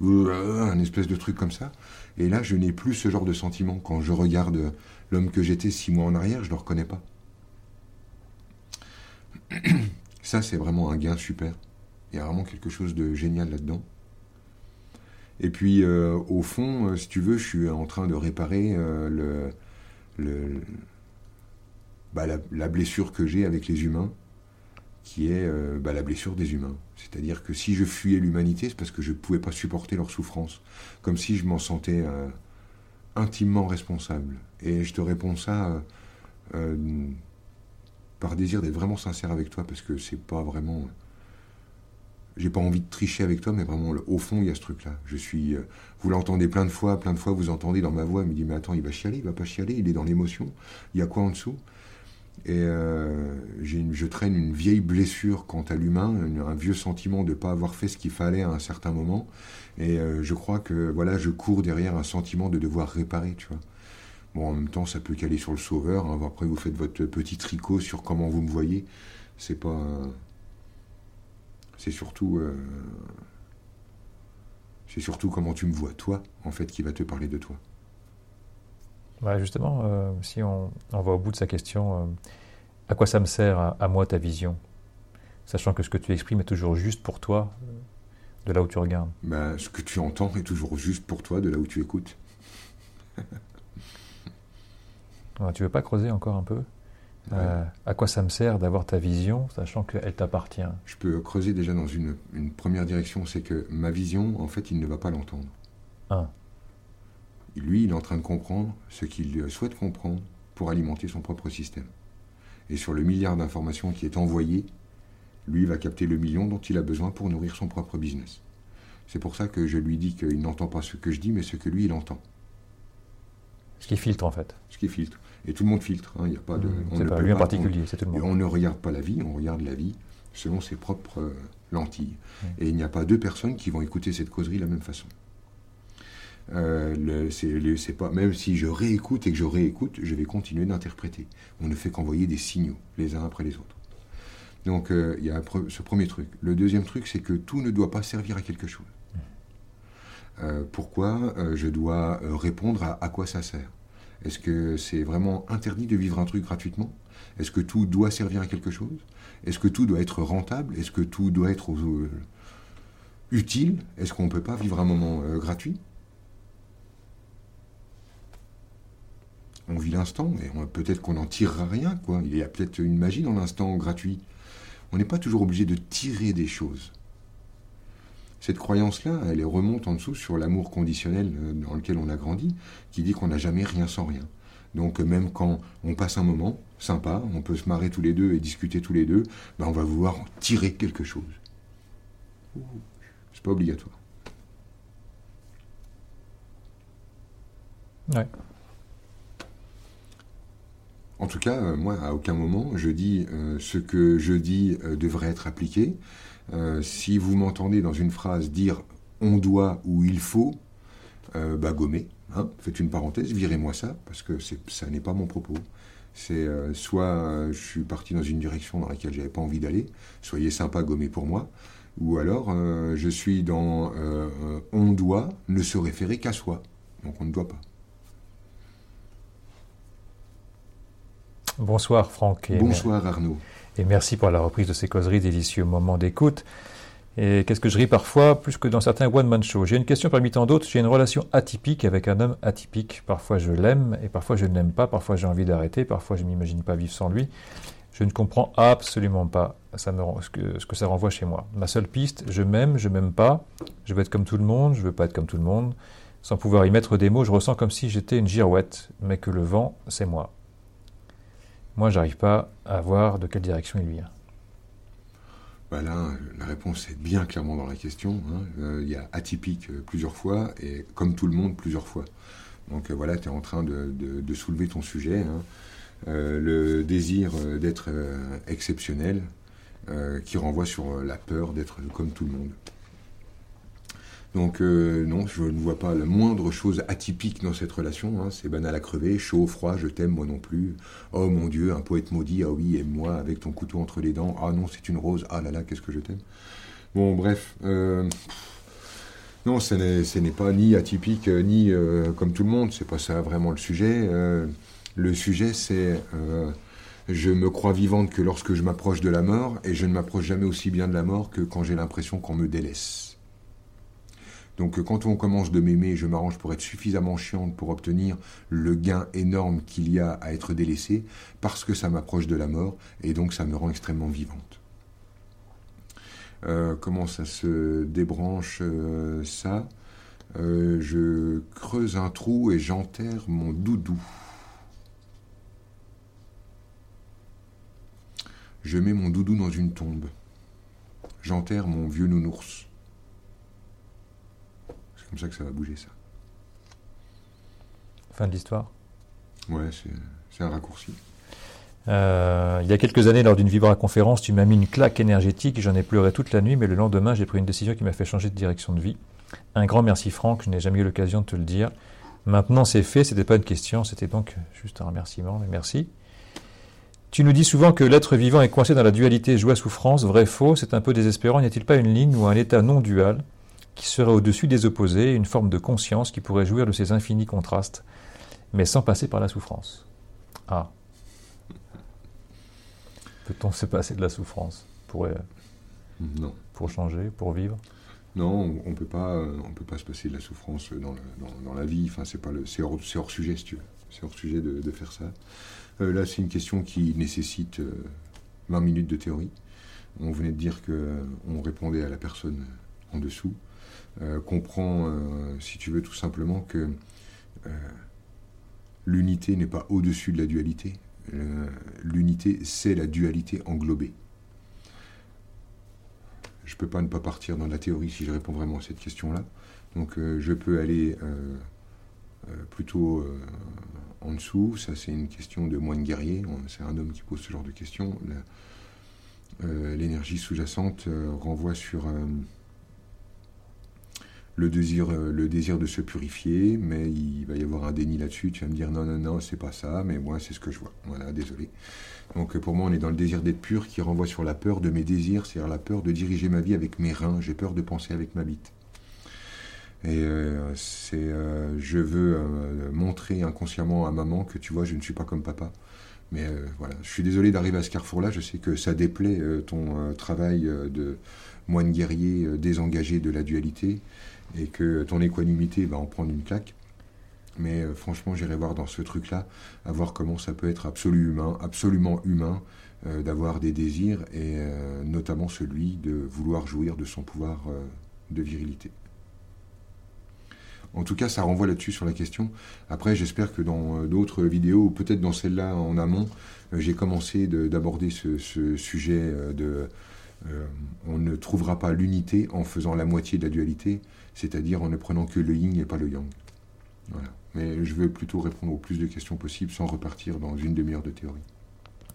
un espèce de truc comme ça. Et là, je n'ai plus ce genre de sentiment. Quand je regarde l'homme que j'étais six mois en arrière, je ne le reconnais pas. *clears throat* Ça, c'est vraiment un gain super. Il y a vraiment quelque chose de génial là-dedans. Et puis, euh, au fond, euh, si tu veux, je suis en train de réparer euh, bah, la, blessure que j'ai avec les humains, qui est bah, la blessure des humains. C'est-à-dire que si je fuyais l'humanité, c'est parce que je ne pouvais pas supporter leur souffrance. Comme si je m'en sentais intimement responsable. Et je te réponds ça par désir d'être vraiment sincère avec toi, parce que c'est pas vraiment j'ai pas envie de tricher avec toi, mais vraiment, au fond, il y a ce truc-là. Je suis, euh, vous l'entendez plein de fois, plein de fois, vous entendez dans ma voix, il me dit, mais attends, il va chialer, il va pas chialer, il est dans l'émotion. Il y a quoi en dessous? Et euh, je traîne une vieille blessure quant à l'humain, un vieux sentiment de ne pas avoir fait ce qu'il fallait à un certain moment. Et euh, je crois que, voilà, je cours derrière un sentiment de devoir réparer, tu vois. Bon, en même temps, ça peut caler sur le sauveur. Hein. Après, vous faites votre petit tricot sur comment vous me voyez. C'est pas c'est surtout, euh, c'est surtout comment tu me vois, toi, en fait, qui va te parler de toi. justement, euh, si on, va au bout de sa question, euh, à quoi ça me sert à, moi ta vision? Sachant que ce que tu exprimes est toujours juste pour toi, de là où tu regardes. Ben, ce que tu entends est toujours juste pour toi, de là où tu écoutes. tu veux pas creuser encore un peu? Euh, à quoi ça me sert d'avoir ta vision, sachant qu'elle t'appartient Je peux creuser déjà dans une, première direction, c'est que ma vision, en fait, il ne va pas l'entendre. Ah. Lui, il est en train de comprendre ce qu'il souhaite comprendre pour alimenter son propre système. Et sur le milliard d'informations qui est envoyé, lui va capter le million dont il a besoin pour nourrir son propre business. C'est pour ça que je lui dis qu'il n'entend pas ce que je dis, mais ce que lui, il entend. Ce qui filtre, en fait. Ce qui filtre. Et tout le monde filtre. Hein. Il y a pas de. Mmh. pas lui en particulier, c'est tout le monde. On ne regarde pas la vie, on regarde la vie selon ses propres euh, lentilles. Mmh. Et il n'y a pas deux personnes qui vont écouter cette causerie de la même façon. Euh, c'est pas même si je réécoute et que je réécoute, je vais continuer d'interpréter. On ne fait qu'envoyer des signaux les uns après les autres. Donc euh, il y a ce premier truc. Le deuxième truc, c'est que tout ne doit pas servir à quelque chose. Euh, pourquoi je dois répondre à quoi ça sert? Est-ce que c'est vraiment interdit de vivre un truc gratuitement? Est-ce que tout doit servir à quelque chose? Est-ce que tout doit être rentable? Est-ce que tout doit être euh, utile? Est-ce qu'on ne peut pas vivre un moment euh, gratuit? On vit l'instant, mais peut-être qu'on n'en tirera rien. Quoi. Il y a peut-être une magie dans l'instant gratuit. On n'est pas toujours obligé de tirer des choses. Cette croyance-là, elle remonte en dessous sur l'amour conditionnel euh, dans lequel on a grandi, qui dit qu'on n'a jamais rien sans rien. Donc euh, même quand on passe un moment sympa, on peut se marrer tous les deux et discuter tous les deux, ben on va vouloir tirer quelque chose. C'est pas obligatoire. Ouais. En tout cas, euh, moi, à aucun moment, je dis ce que je dis devrait être appliqué. Euh, si vous m'entendez dans une phrase dire on doit ou il faut, euh, bah gommez, hein, faites une parenthèse, virez-moi ça, parce que ça n'est pas mon propos. C'est euh, soit je suis parti dans une direction dans laquelle j'avais pas envie d'aller, soyez sympa, gommez pour moi, ou alors je suis dans on doit ne se référer qu'à soi, donc on ne doit pas. Bonsoir Franck. Bonsoir Arnaud. Et merci pour la reprise de ces causeries, délicieux moments d'écoute. Et qu'est-ce que je ris parfois, plus que dans certains one-man shows? J'ai une question parmi tant d'autres. J'ai une relation atypique avec un homme atypique. Parfois je l'aime et parfois je ne l'aime pas. Parfois j'ai envie d'arrêter. Parfois je ne m'imagine pas vivre sans lui. Je ne comprends absolument pas ce, que, ce que ça renvoie chez moi. Ma seule piste, je m'aime, je m'aime pas. Je veux être comme tout le monde, je veux pas être comme tout le monde. Sans pouvoir y mettre des mots, je ressens comme si j'étais une girouette, mais que le vent, c'est moi. Moi, j'arrive pas à voir de quelle direction il vient. Bah là, la réponse est bien clairement dans la question. Hein. Euh, il y a atypique euh, plusieurs fois et comme tout le monde plusieurs fois. Donc euh, voilà, tu es en train de, soulever ton sujet. Hein. le désir d'être exceptionnel qui renvoie sur la peur d'être comme tout le monde. Donc euh, non, je ne vois pas la moindre chose atypique dans cette relation. Hein. C'est banal à crever, chaud, froid, je t'aime, moi non plus. Oh mon Dieu, un poète maudit, ah oui, aime-moi avec ton couteau entre les dents. Ah non, c'est une rose, ah là là, qu'est-ce que je t'aime. Bon, bref. Euh, non, ce n'est pas ni atypique, euh, ni comme tout le monde. C'est pas ça vraiment le sujet. le sujet, c'est je me crois vivante que lorsque je m'approche de la mort, et je ne m'approche jamais aussi bien de la mort que quand j'ai l'impression qu'on me délaisse. Donc quand on commence de m'aimer, je m'arrange pour être suffisamment chiante pour obtenir le gain énorme qu'il y a à être délaissé, parce que ça m'approche de la mort, et donc ça me rend extrêmement vivante. Euh, comment ça se débranche euh, ça? Euh, je creuse un trou et j'enterre mon doudou. Je mets mon doudou dans une tombe. J'enterre mon vieux nounours. C'est comme ça que ça va bouger, ça. Fin de l'histoire Ouais, c'est un raccourci. Euh, il y a quelques années, lors d'une vibra-conférence, tu m'as mis une claque énergétique, j'en ai pleuré toute la nuit, mais le lendemain, j'ai pris une décision qui m'a fait changer de direction de vie. Un grand merci Franck, je n'ai jamais eu l'occasion de te le dire. Maintenant c'est fait, c'était pas une question, c'était donc juste un remerciement, mais merci. Tu nous dis souvent que l'être vivant est coincé dans la dualité joie-souffrance, vrai, faux, c'est un peu désespérant, n'y a-t-il pas une ligne ou un état non dual? Qui serait au-dessus des opposés, une forme de conscience qui pourrait jouir de ces infinis contrastes, mais sans passer par la souffrance Ah. Peut-on se passer de la souffrance pour, euh, non. pour changer, pour vivre? Non, on ne peut, pas, on peut pas se passer de la souffrance dans, dans, la vie. Enfin, c'est, pas le, c'est, hors, hors, sujet, si tu veux. C'est hors sujet de, de faire ça. Euh, là, c'est une question qui nécessite 20 euh, minutes de théorie. On venait de dire qu'on répondait à la personne en dessous. Comprend, si tu veux, tout simplement que l'unité n'est pas au-dessus de la dualité. Euh, l'unité, c'est la dualité englobée. Je ne peux pas ne pas partir dans la théorie si je réponds vraiment à cette question-là. Donc euh, je peux aller euh, plutôt en dessous. Ça, c'est une question de moine guerrier. C'est un homme qui pose ce genre de questions. L'énergie sous-jacente renvoie sur le désir, euh, le désir de se purifier, mais il va y avoir un déni là-dessus. Tu vas me dire non, non, non, c'est pas ça, mais moi, c'est ce que je vois. Voilà, désolé. Donc pour moi, on est dans le désir d'être pur qui renvoie sur la peur de mes désirs, c'est-à-dire la peur de diriger ma vie avec mes reins. J'ai peur de penser avec ma bite. Et euh, c'est, euh, je veux montrer inconsciemment à maman que tu vois, je ne suis pas comme papa. Mais voilà, je suis désolé d'arriver à ce carrefour-là. Je sais que ça déplaît ton travail de moine guerrier désengagé de la dualité et que ton équanimité va en prendre une claque. Mais euh, franchement, j'irai voir dans ce truc-là, à voir comment ça peut être absolument humain, absolument humain euh, d'avoir des désirs, et euh, notamment celui de vouloir jouir de son pouvoir de virilité. En tout cas, ça renvoie là-dessus sur la question. Après, j'espère que dans d'autres vidéos, ou peut-être dans celle-là en amont, j'ai commencé d'aborder ce, ce, sujet de on ne trouvera pas l'unité en faisant la moitié de la dualité c'est-à-dire en ne prenant que le yin et pas le yang. Voilà. Mais je veux plutôt répondre au plus de questions possibles sans repartir dans une demi-heure de théorie.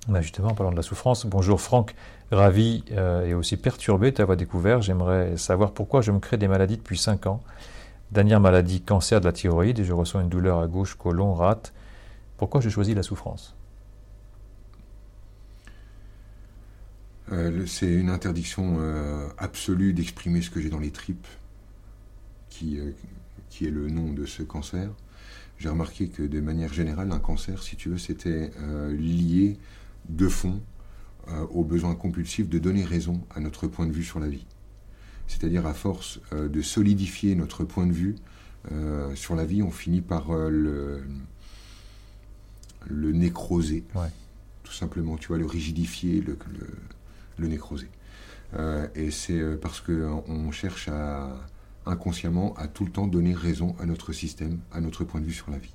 Bah, justement, en parlant de la souffrance, bonjour Franck, ravi euh, et aussi perturbé de t'avoir découvert. J'aimerais savoir pourquoi je me crée des maladies depuis 5 ans. Dernière maladie, cancer de la thyroïde, et je ressens une douleur à gauche, côlon, rate. Pourquoi j'ai choisi la souffrance? Euh, C'est une interdiction euh, absolue d'exprimer ce que j'ai dans les tripes. Euh, qui, est le nom de ce cancer, j'ai remarqué que de manière générale, un cancer, si tu veux, c'était euh, lié de fond euh, au besoin compulsif de donner raison à notre point de vue sur la vie. C'est-à-dire à force de solidifier notre point de vue sur la vie, on finit par le, le nécroser. Tout simplement, tu vois, le rigidifier, le, le, le nécroser. et c'est parce qu'on cherche à inconsciemment à tout le temps donner raison à notre système, à notre point de vue sur la vie.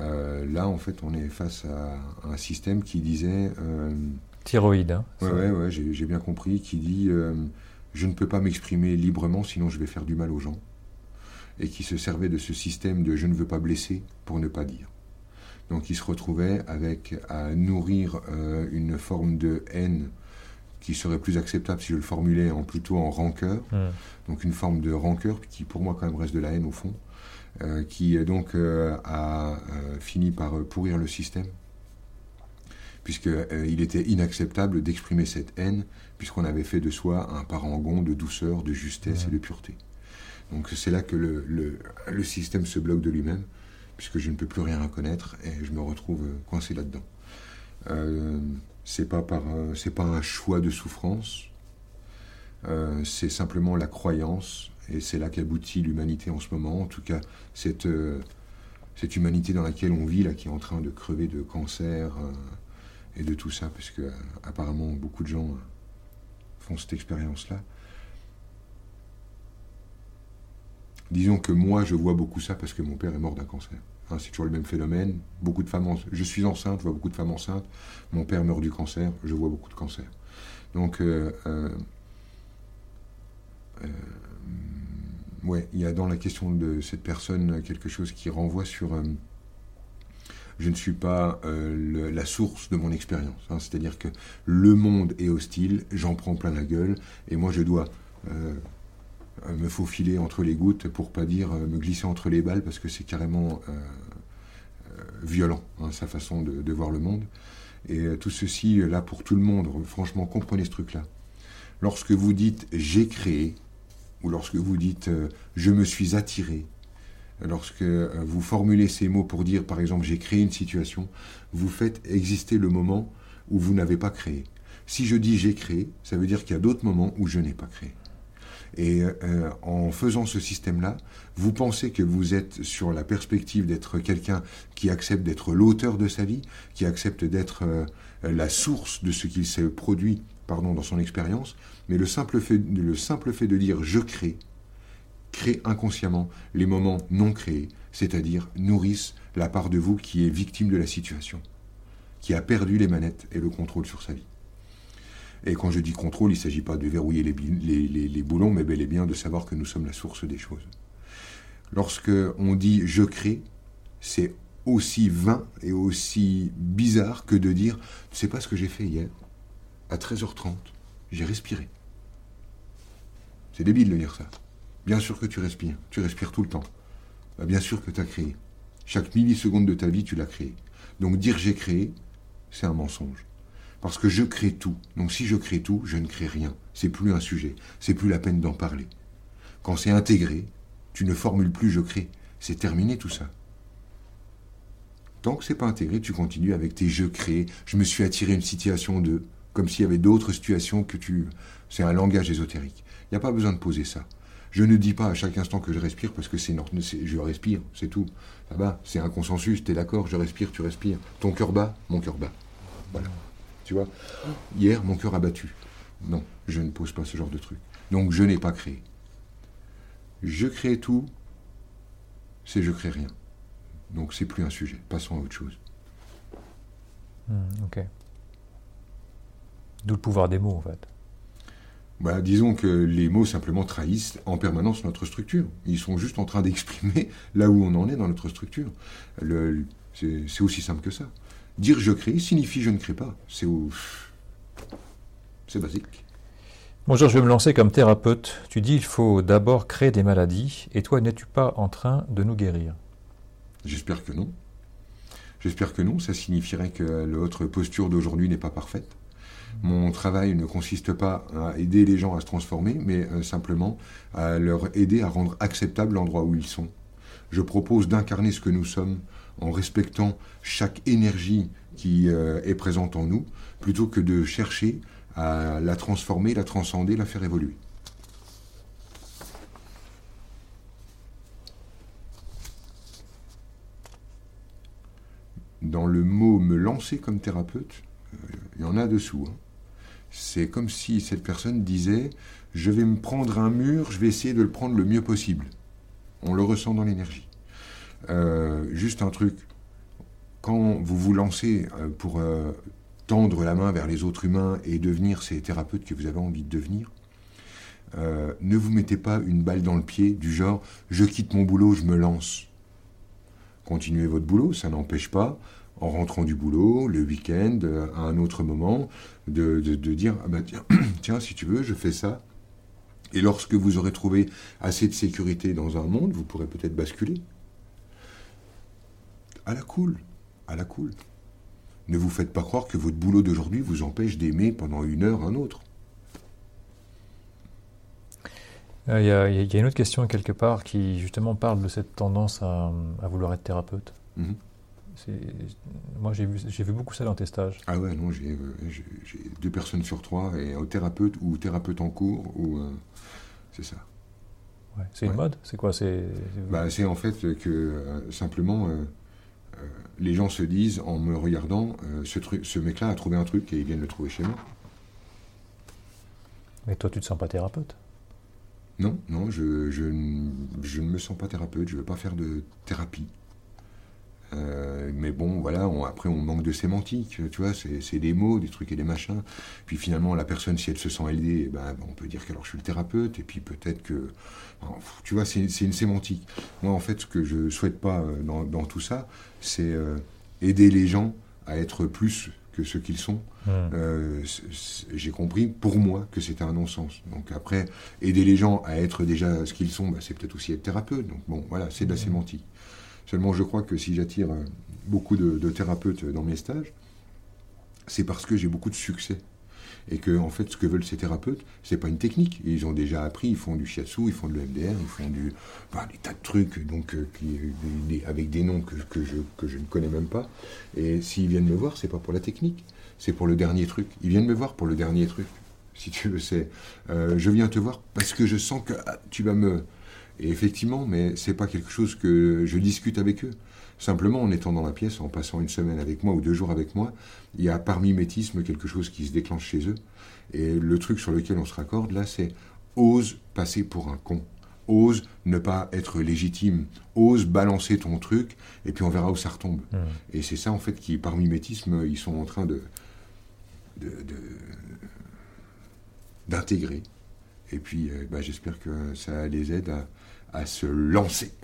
Euh, là, en fait, on est face à un système qui disait... Euh, Thyroïde. Hein, ouais, ouais, j'ai bien compris, qui dit euh, je ne peux pas m'exprimer librement, sinon je vais faire du mal aux gens. Et qui se servait de ce système de je ne veux pas blesser pour ne pas dire. Donc il se retrouvait avec à nourrir une forme de haine qui serait plus acceptable si je le formulais en plutôt en rancœur, donc une forme de rancœur qui pour moi quand même reste de la haine au fond, euh, qui euh, donc euh, a fini par pourrir le système, puisqu'il était inacceptable d'exprimer cette haine, puisqu'on avait fait de soi un parangon de douceur, de justesse et de pureté. Donc c'est là que le, le, le, système se bloque de lui-même, puisque je ne peux plus rien reconnaître et je me retrouve coincé là-dedans c'est pas pas un choix de souffrance euh, c'est simplement la croyance et c'est là qu'aboutit l'humanité en ce moment en tout cas cette euh, humanité dans laquelle on vit là qui est en train de crever de cancer euh, et de tout ça parce que apparemment beaucoup de gens font cette expérience là Disons que moi, je vois beaucoup ça parce que mon père est mort d'un cancer. Hein, c'est toujours le même phénomène. Beaucoup de femmes, je suis enceinte, je vois beaucoup de femmes enceintes. Mon père meurt du cancer, je vois beaucoup de cancer. Donc, euh, euh, euh, ouais, il y a dans la question de cette personne quelque chose qui renvoie sur je ne suis pas la source de mon expérience. Hein. C'est-à-dire que le monde est hostile, j'en prends plein la gueule, et moi je dois me faufiler entre les gouttes pour pas dire me glisser entre les balles parce que c'est carrément violent hein, sa façon de, voir le monde. Et tout ceci là pour tout le monde. Franchement, comprenez ce truc-là. Lorsque vous dites j'ai créé, ou lorsque vous dites euh, je me suis attiré, lorsque euh, vous formulez ces mots pour dire par exemple j'ai créé une situation, vous faites exister le moment où vous n'avez pas créé. Si je dis j'ai créé, ça veut dire qu'il y a d'autres moments où je n'ai pas créé. Et euh, en faisant ce système-là, vous pensez que vous êtes sur la perspective d'être quelqu'un qui accepte d'être l'auteur de sa vie, qui accepte d'être la source de ce qu'il s'est produit pardon, dans son expérience, mais le simple, fait, le simple fait de dire je crée, crée inconsciemment les moments non créés, c'est-à-dire nourrissent la part de vous qui est victime de la situation, qui a perdu les manettes et le contrôle sur sa vie. Et quand je dis contrôle, il ne s'agit pas de verrouiller les, boulons, mais bel et bien de savoir que nous sommes la source des choses. Lorsque on dit je crée, c'est aussi vain et aussi bizarre que de dire tu sais pas ce que j'ai fait hier? À 13h30, j'ai respiré. C'est débile de dire ça. Bien sûr que tu respires, tu respires tout le temps. Bah, bien sûr que tu as créé. Chaque milliseconde de ta vie, tu l'as créé. Donc dire j'ai créé, c'est un mensonge. Parce que je crée tout. Donc si je crée tout, je ne crée rien. C'est plus un sujet. C'est plus la peine d'en parler. Quand c'est intégré, tu ne formules plus je crée. C'est terminé tout ça. Tant que c'est pas intégré, tu continues avec tes je crée. Je me suis attiré une situation de comme s'il y avait d'autres situations que tu... C'est un langage ésotérique. Il n'y a pas besoin de poser ça. Je ne dis pas à chaque instant que je respire parce que c'est je respire, c'est tout. Ça va, c'est un consensus, tu es d'accord, je respire, tu respires. Ton cœur bat, mon cœur bat. Voilà. Tu vois Hier, mon cœur a battu. Non, je ne pose pas ce genre de truc. Donc je n'ai pas créé. Je crée tout, c'est je crée rien. Donc c'est plus un sujet. Passons à autre chose. Hmm, ok. D'où le pouvoir des mots, en fait. Bah, disons que les mots simplement trahissent en permanence notre structure. Ils sont juste en train d'exprimer *laughs* là où on en est dans notre structure. c'est aussi simple que ça. Dire je crée signifie je ne crée pas. C'est c'est basique. Bonjour, je vais me lancer comme thérapeute. Tu dis il faut d'abord créer des maladies, et toi n'es-tu pas en train de nous guérir? J'espère que non. J'espère que non. Ça signifierait que notre posture d'aujourd'hui n'est pas parfaite. Mon travail ne consiste pas à aider les gens à se transformer, mais euh, simplement à leur aider à rendre acceptable l'endroit où ils sont. Je propose d'incarner ce que nous sommes en respectant chaque énergie qui euh, est présente en nous, plutôt que de chercher à la transformer, la transcender, la faire évoluer. Dans le mot me lancer comme thérapeute, euh, il y en a dessous. Hein. C'est comme si cette personne disait Je vais me prendre un mur, je vais essayer de le prendre le mieux possible. On le ressent dans l'énergie. Euh, juste un truc. Quand vous vous lancez euh, pour euh, tendre la main vers les autres humains et devenir ces thérapeutes que vous avez envie de devenir, ne vous mettez pas une balle dans le pied du genre je quitte mon boulot, je me lance. Continuez votre boulot, ça n'empêche pas en rentrant du boulot, le week-end, à un autre moment, de, dire ah tiens, *clears throat* tiens, si tu veux, je fais ça. Et lorsque vous aurez trouvé assez de sécurité dans un monde, vous pourrez peut-être basculer. À la cool, à la cool. Ne vous faites pas croire que votre boulot d'aujourd'hui vous empêche d'aimer pendant une heure un autre. Euh, il y, a une autre question quelque part qui justement parle de cette tendance à, vouloir être thérapeute. Mhm. Moi, j'ai vu, vu beaucoup ça dans tes stages. Ah ouais, non, j'ai deux personnes sur trois, et au thérapeute ou thérapeute en cours, ou euh, c'est ça. Ouais. C'est une mode? C'est quoi? C'est bah, en fait que euh, simplement euh, les gens se disent en me regardant, ce, truc, ce mec-là a trouvé un truc et ils viennent le trouver chez moi. Mais toi, tu te sens pas thérapeute? Non, non, je, je, je, ne me sens pas thérapeute, je ne veux pas faire de thérapie. Euh, mais bon, voilà, après on manque de sémantique, tu vois, c'est des mots, des trucs et des machins. Puis finalement, la personne, si elle se sent aidée, eh ben, on peut dire qu'alors je suis le thérapeute, et puis peut-être que. tu vois, c'est une sémantique. Moi, en fait, ce que je souhaite pas euh, dans, tout ça, c'est euh, aider les gens à être plus que ce qu'ils sont. Hmm. J'ai compris, pour moi, que c'était un non-sens. Donc après, aider les gens à être déjà ce qu'ils sont, bah, c'est peut-être aussi être thérapeute. Donc bon, voilà, c'est de la hmm. sémantique. Seulement, je crois que si j'attire euh, beaucoup de, thérapeutes dans mes stages, c'est parce que j'ai beaucoup de succès. Et que, en fait, ce que veulent ces thérapeutes, c'est pas une technique. Ils ont déjà appris, ils font du shiatsu, ils font de l'EMDR, ils font du, des tas de trucs, donc, euh, avec des noms que, je, ne connais même pas. Et s'ils viennent me voir, c'est pas pour la technique, c'est pour le dernier truc. Ils viennent me voir pour le dernier truc, si tu le sais. Euh, je viens te voir parce que je sens que ah, tu vas me, et effectivement, mais c'est pas quelque chose que je discute avec eux. Simplement, en étant dans la pièce, en passant une semaine avec moi ou deux jours avec moi, il y a par mimétisme quelque chose qui se déclenche chez eux. Et le truc sur lequel on se raccorde, là, c'est ose passer pour un con. Ose ne pas être légitime. Ose balancer ton truc, et puis on verra où ça retombe. Mmh. Et c'est ça, en fait, qui, par mimétisme, ils sont en train de. d'intégrer. Et puis, euh, bah, j'espère que ça les aide à, à se lancer. *laughs*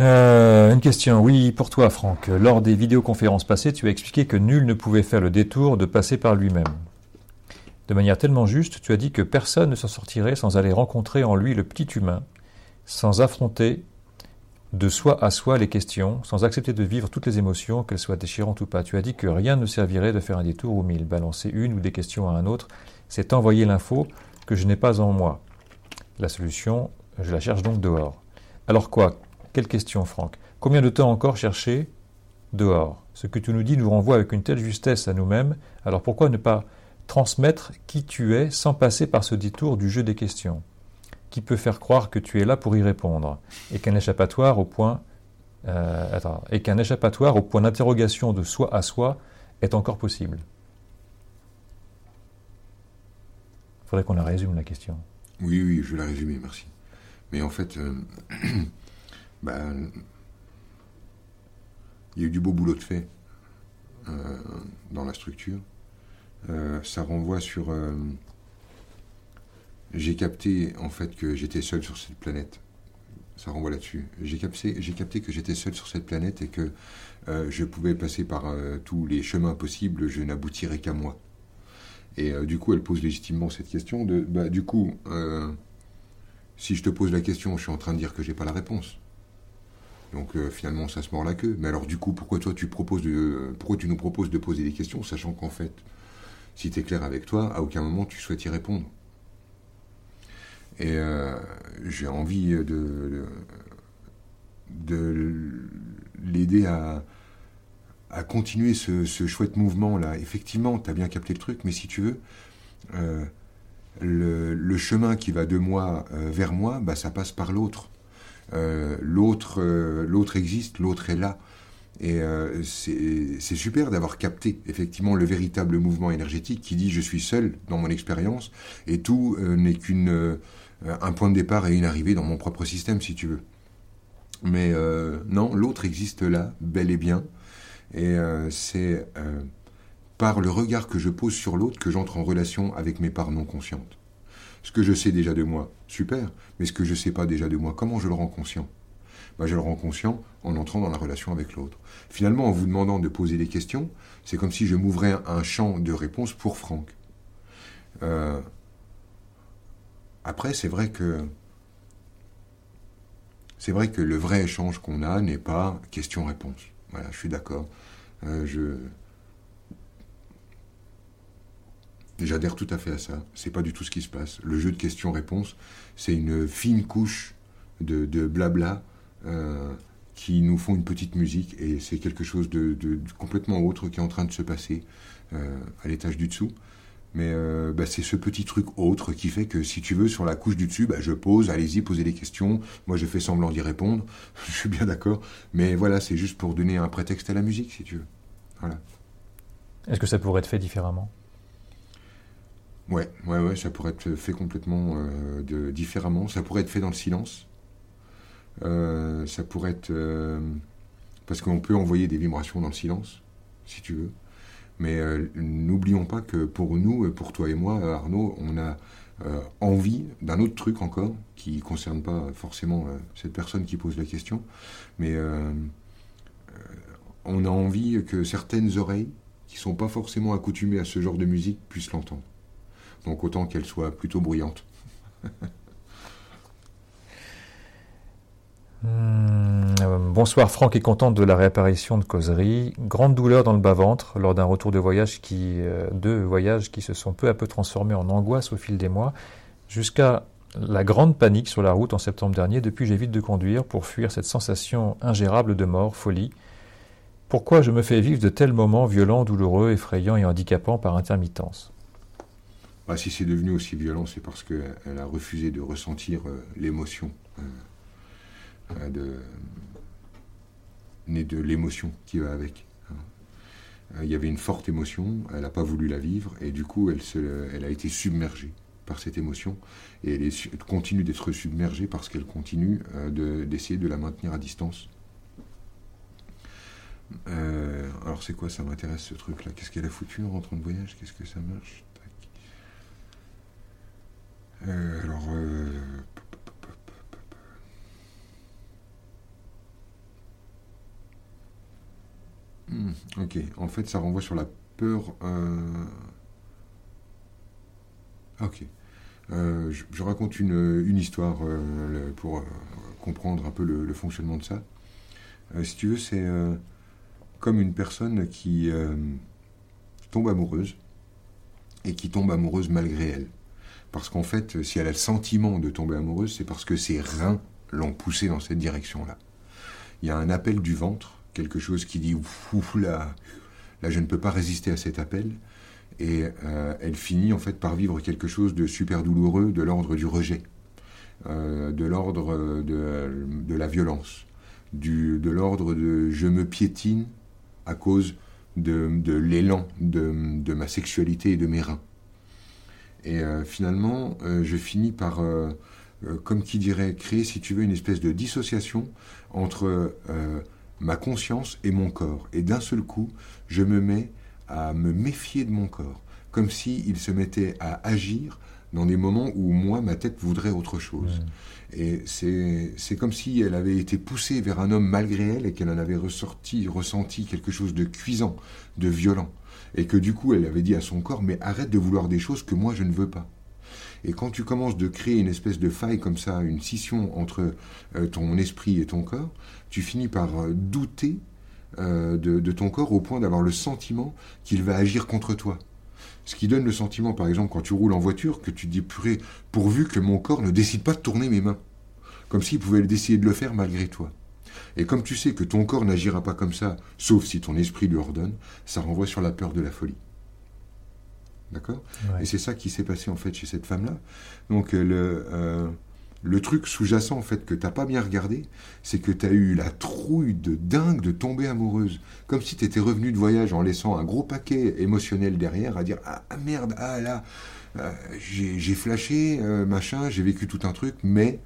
Euh, une question, oui, pour toi, Franck. Lors des vidéoconférences passées, tu as expliqué que nul ne pouvait faire le détour de passer par lui-même. De manière tellement juste, tu as dit que personne ne s'en sortirait sans aller rencontrer en lui le petit humain, sans affronter de soi à soi les questions, sans accepter de vivre toutes les émotions, qu'elles soient déchirantes ou pas. Tu as dit que rien ne servirait de faire un détour ou mille, balancer une ou des questions à un autre, c'est envoyer l'info que je n'ai pas en moi. La solution, je la cherche donc dehors. Alors quoi? Quelle question, Franck? Combien de temps encore chercher dehors? Ce que tu nous dis nous renvoie avec une telle justesse à nous-mêmes, alors pourquoi ne pas transmettre qui tu es sans passer par ce détour du jeu des questions? Qui peut faire croire que tu es là pour y répondre? Et qu'un échappatoire au point euh, et qu'un échappatoire au point d'interrogation de soi à soi est encore possible faudrait qu'on la résume, la question. Oui, oui, je vais la résumer, merci. Mais en fait, *clears throat* bah, il y a eu du beau boulot de fait euh, dans la structure. Euh, ça renvoie sur. j'ai capté en fait que j'étais seul sur cette planète. Ça renvoie là-dessus. J'ai capté, j'ai capté que j'étais seul sur cette planète et que je pouvais passer par tous les chemins possibles, je n'aboutirais qu'à moi. Et euh, du coup, elle pose légitimement cette question de, bah, du coup, euh, si je te pose la question, je suis en train de dire que j'ai pas la réponse. Donc euh, finalement, ça se mord la queue. Mais alors du coup, pourquoi toi tu proposes de, pourquoi tu nous proposes de poser des questions, sachant qu'en fait, si tu es clair avec toi, à aucun moment tu souhaites y répondre. Et j'ai envie de, de, de l'aider à, à continuer ce, chouette mouvement-là. Effectivement, tu as bien capté le truc, mais si tu veux, euh, le, chemin qui va de moi euh, vers moi, bah, ça passe par l'autre. Euh, l'autre, l'autre existe, l'autre est là. Et c'est super d'avoir capté effectivement le véritable mouvement énergétique qui dit je suis seul dans mon expérience et tout n'est qu'une un point de départ et une arrivée dans mon propre système si tu veux. Mais non, l'autre existe là, bel et bien. Et euh, c'est euh, par le regard que je pose sur l'autre que j'entre en relation avec mes parts non conscientes. Ce que je sais déjà de moi, super, mais ce que je ne sais pas déjà de moi, comment je le rends conscient? Bah, Je le rends conscient en entrant dans la relation avec l'autre. Finalement, en vous demandant de poser des questions, c'est comme si je m'ouvrais un champ de réponse pour Franck. Euh, après, c'est vrai que c'est vrai que le vrai échange qu'on a n'est pas question-réponse. Voilà, je suis d'accord. Euh, je J'adhère tout à fait à ça. C'est pas du tout ce qui se passe. Le jeu de questions-réponses, c'est une fine couche de, blabla euh, qui nous font une petite musique et c'est quelque chose de, complètement autre qui est en train de se passer euh, à l'étage du dessous. Mais bah, c'est ce petit truc autre qui fait que si tu veux, sur la couche du dessus, bah, je pose, allez-y, posez des questions. Moi, je fais semblant d'y répondre. *laughs* je suis bien d'accord. Mais voilà, c'est juste pour donner un prétexte à la musique, si tu veux. Voilà. Est-ce que ça pourrait être fait différemment? Ouais, ouais, ouais, ça pourrait être fait complètement euh, de, différemment. Ça pourrait être fait dans le silence. Euh, ça pourrait être. euh, parce qu'on peut envoyer des vibrations dans le silence, si tu veux. Mais euh, n'oublions pas que pour nous, pour toi et moi, euh, Arnaud, on a euh, envie d'un autre truc encore, qui ne concerne pas forcément cette personne qui pose la question, mais on a envie que certaines oreilles, qui sont pas forcément accoutumées à ce genre de musique, puissent l'entendre. Donc autant qu'elle soit plutôt bruyante. *laughs* Hmm, euh, bonsoir, Franck est contente de la réapparition de causerie. Grande douleur dans le bas-ventre lors d'un retour de voyage qui, euh, deux voyages qui se sont peu à peu transformés en angoisse au fil des mois, jusqu'à la grande panique sur la route en septembre dernier. Depuis, j'évite de conduire pour fuir cette sensation ingérable de mort, folie. Pourquoi je me fais vivre de tels moments violents, douloureux, effrayants et handicapants par intermittence? Bah, si c'est devenu aussi violent, c'est parce qu'elle a refusé de ressentir euh, l'émotion. De, née de l'émotion qui va avec. hein. Euh, Il y avait une forte émotion, elle n'a pas voulu la vivre, et du coup, elle, a été submergée par cette émotion, et elle, continue d'être submergée parce qu'elle continue euh, de- d'essayer de la maintenir à distance. Euh, alors c'est quoi, ça m'intéresse ce truc-là? Qu'est-ce qu'elle a foutu en rentrant de voyage? Qu'est-ce que ça marche? Alors, Hmm, ok, en fait, ça renvoie sur la peur. euh, Ok. Euh, je, raconte une, histoire euh, pour comprendre un peu le, le fonctionnement de ça. Si tu veux, c'est comme une personne qui tombe amoureuse et qui tombe amoureuse malgré elle. Parce qu'en fait, si elle a le sentiment de tomber amoureuse, c'est parce que ses reins l'ont poussée dans cette direction-là. Il y a un appel du ventre, quelque chose qui dit ouf, là, là, je ne peux pas résister à cet appel. Et euh, elle finit en fait par vivre quelque chose de super douloureux, de l'ordre du rejet, euh, de l'ordre de, de la violence, du, de l'ordre de je me piétine à cause de, de l'élan de, de ma sexualité et de mes reins. Et euh, finalement, euh, je finis par, euh, euh, comme qui dirait, créer, si tu veux, une espèce de dissociation entre euh, ma conscience et mon corps. Et d'un seul coup, je me mets à me méfier de mon corps, comme s'il se mettait à agir dans des moments où moi, ma tête voudrait autre chose. Et c'est c'est comme si elle avait été poussée vers un homme malgré elle et qu'elle en avait ressorti, ressenti quelque chose de cuisant, de violent. Et que du coup, elle avait dit à son corps, mais arrête de vouloir des choses que moi, je ne veux pas. Et quand tu commences de créer une espèce de faille comme ça, une scission entre euh, ton esprit et ton corps, tu finis par euh, douter euh, de, ton corps au point d'avoir le sentiment qu'il va agir contre toi. Ce qui donne le sentiment, par exemple, quand tu roules en voiture, que tu te dis, purée, pourvu que mon corps ne décide pas de tourner mes mains. Comme s'il pouvait décider de le faire malgré toi. Et comme tu sais que ton corps n'agira pas comme ça, sauf si ton esprit lui ordonne, ça renvoie sur la peur de la folie. D'accord Ouais. Et c'est ça qui s'est passé en fait chez cette femme-là. Donc euh, le, euh, le truc sous-jacent en fait que t'as pas bien regardé, c'est que tu as eu la trouille de dingue de tomber amoureuse. Comme si tu étais revenu de voyage en laissant un gros paquet émotionnel derrière à dire Ah ah, merde, ah là, euh, j'ai j'ai flashé, euh, machin, j'ai vécu tout un truc, mais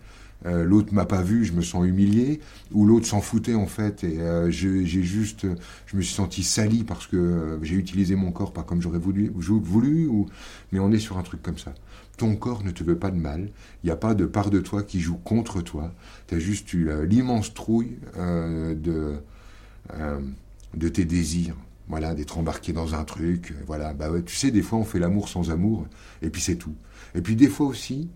euh, l'autre m'a pas vu, je me sens humilié, ou l'autre s'en foutait en fait, et euh, j'ai juste, je me suis senti sali parce que euh, j'ai utilisé mon corps pas comme j'aurais voulu, voulu, ou, mais on est sur un truc comme ça. Ton corps ne te veut pas de mal, il n'y a pas de part de toi qui joue contre toi, tu as juste eu euh, l'immense trouille de, de tes désirs. Voilà, d'être embarqué dans un truc, voilà, bah tu sais, des fois on fait l'amour sans amour, et puis c'est tout. Et puis des fois aussi,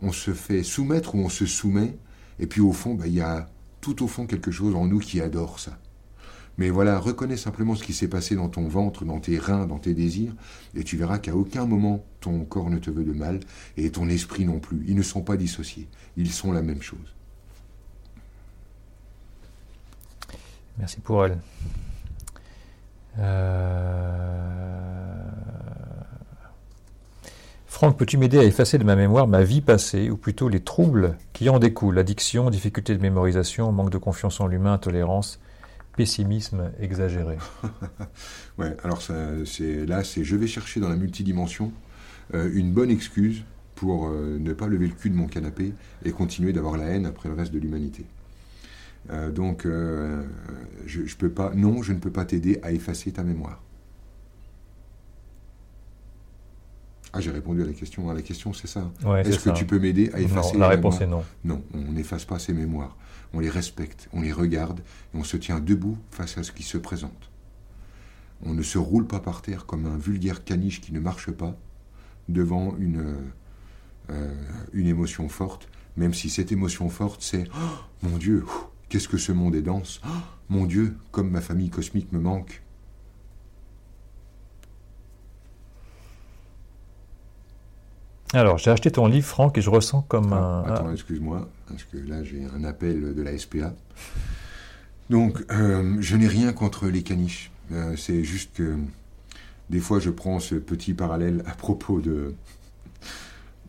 on se fait soumettre ou on se soumet, et puis au fond, bah, il y a tout au fond quelque chose en nous qui adore ça. Mais voilà, reconnais simplement ce qui s'est passé dans ton ventre, dans tes reins, dans tes désirs, et tu verras qu'à aucun moment ton corps ne te veut de mal, et ton esprit non plus. Ils ne sont pas dissociés, ils sont la même chose. Merci pour elle. Euh... Franck, peux-tu m'aider à effacer de ma mémoire ma vie passée, ou plutôt les troubles qui en découlent? Addiction, difficulté de mémorisation, manque de confiance en l'humain, intolérance, pessimisme exagéré. *laughs* Ouais, alors là, c'est je vais chercher dans la multidimension euh, une bonne excuse pour euh, ne pas lever le cul de mon canapé et continuer d'avoir la haine après le reste de l'humanité. Euh, donc, je peux pas, non, je ne peux pas t'aider à effacer ta mémoire. Ah, j'ai répondu à la question. Ah, la question, c'est ça. Est-ce que tu peux m'aider à effacer non, La réponse est non. Non, on n'efface pas ces mémoires. On les respecte, on les regarde et on se tient debout face à ce qui se présente. On ne se roule pas par terre comme un vulgaire caniche qui ne marche pas devant une, euh, une émotion forte, même si cette émotion forte, c'est oh, Mon Dieu, qu'est-ce que ce monde est dense oh, Mon Dieu, comme ma famille cosmique me manque Alors, j'ai acheté ton livre, Franck, et je ressens comme ah, un. Attends, excuse-moi, parce que là, j'ai un appel de la SPA. Donc, euh, je n'ai rien contre les caniches. Euh, c'est juste que des fois, je prends ce petit parallèle à propos de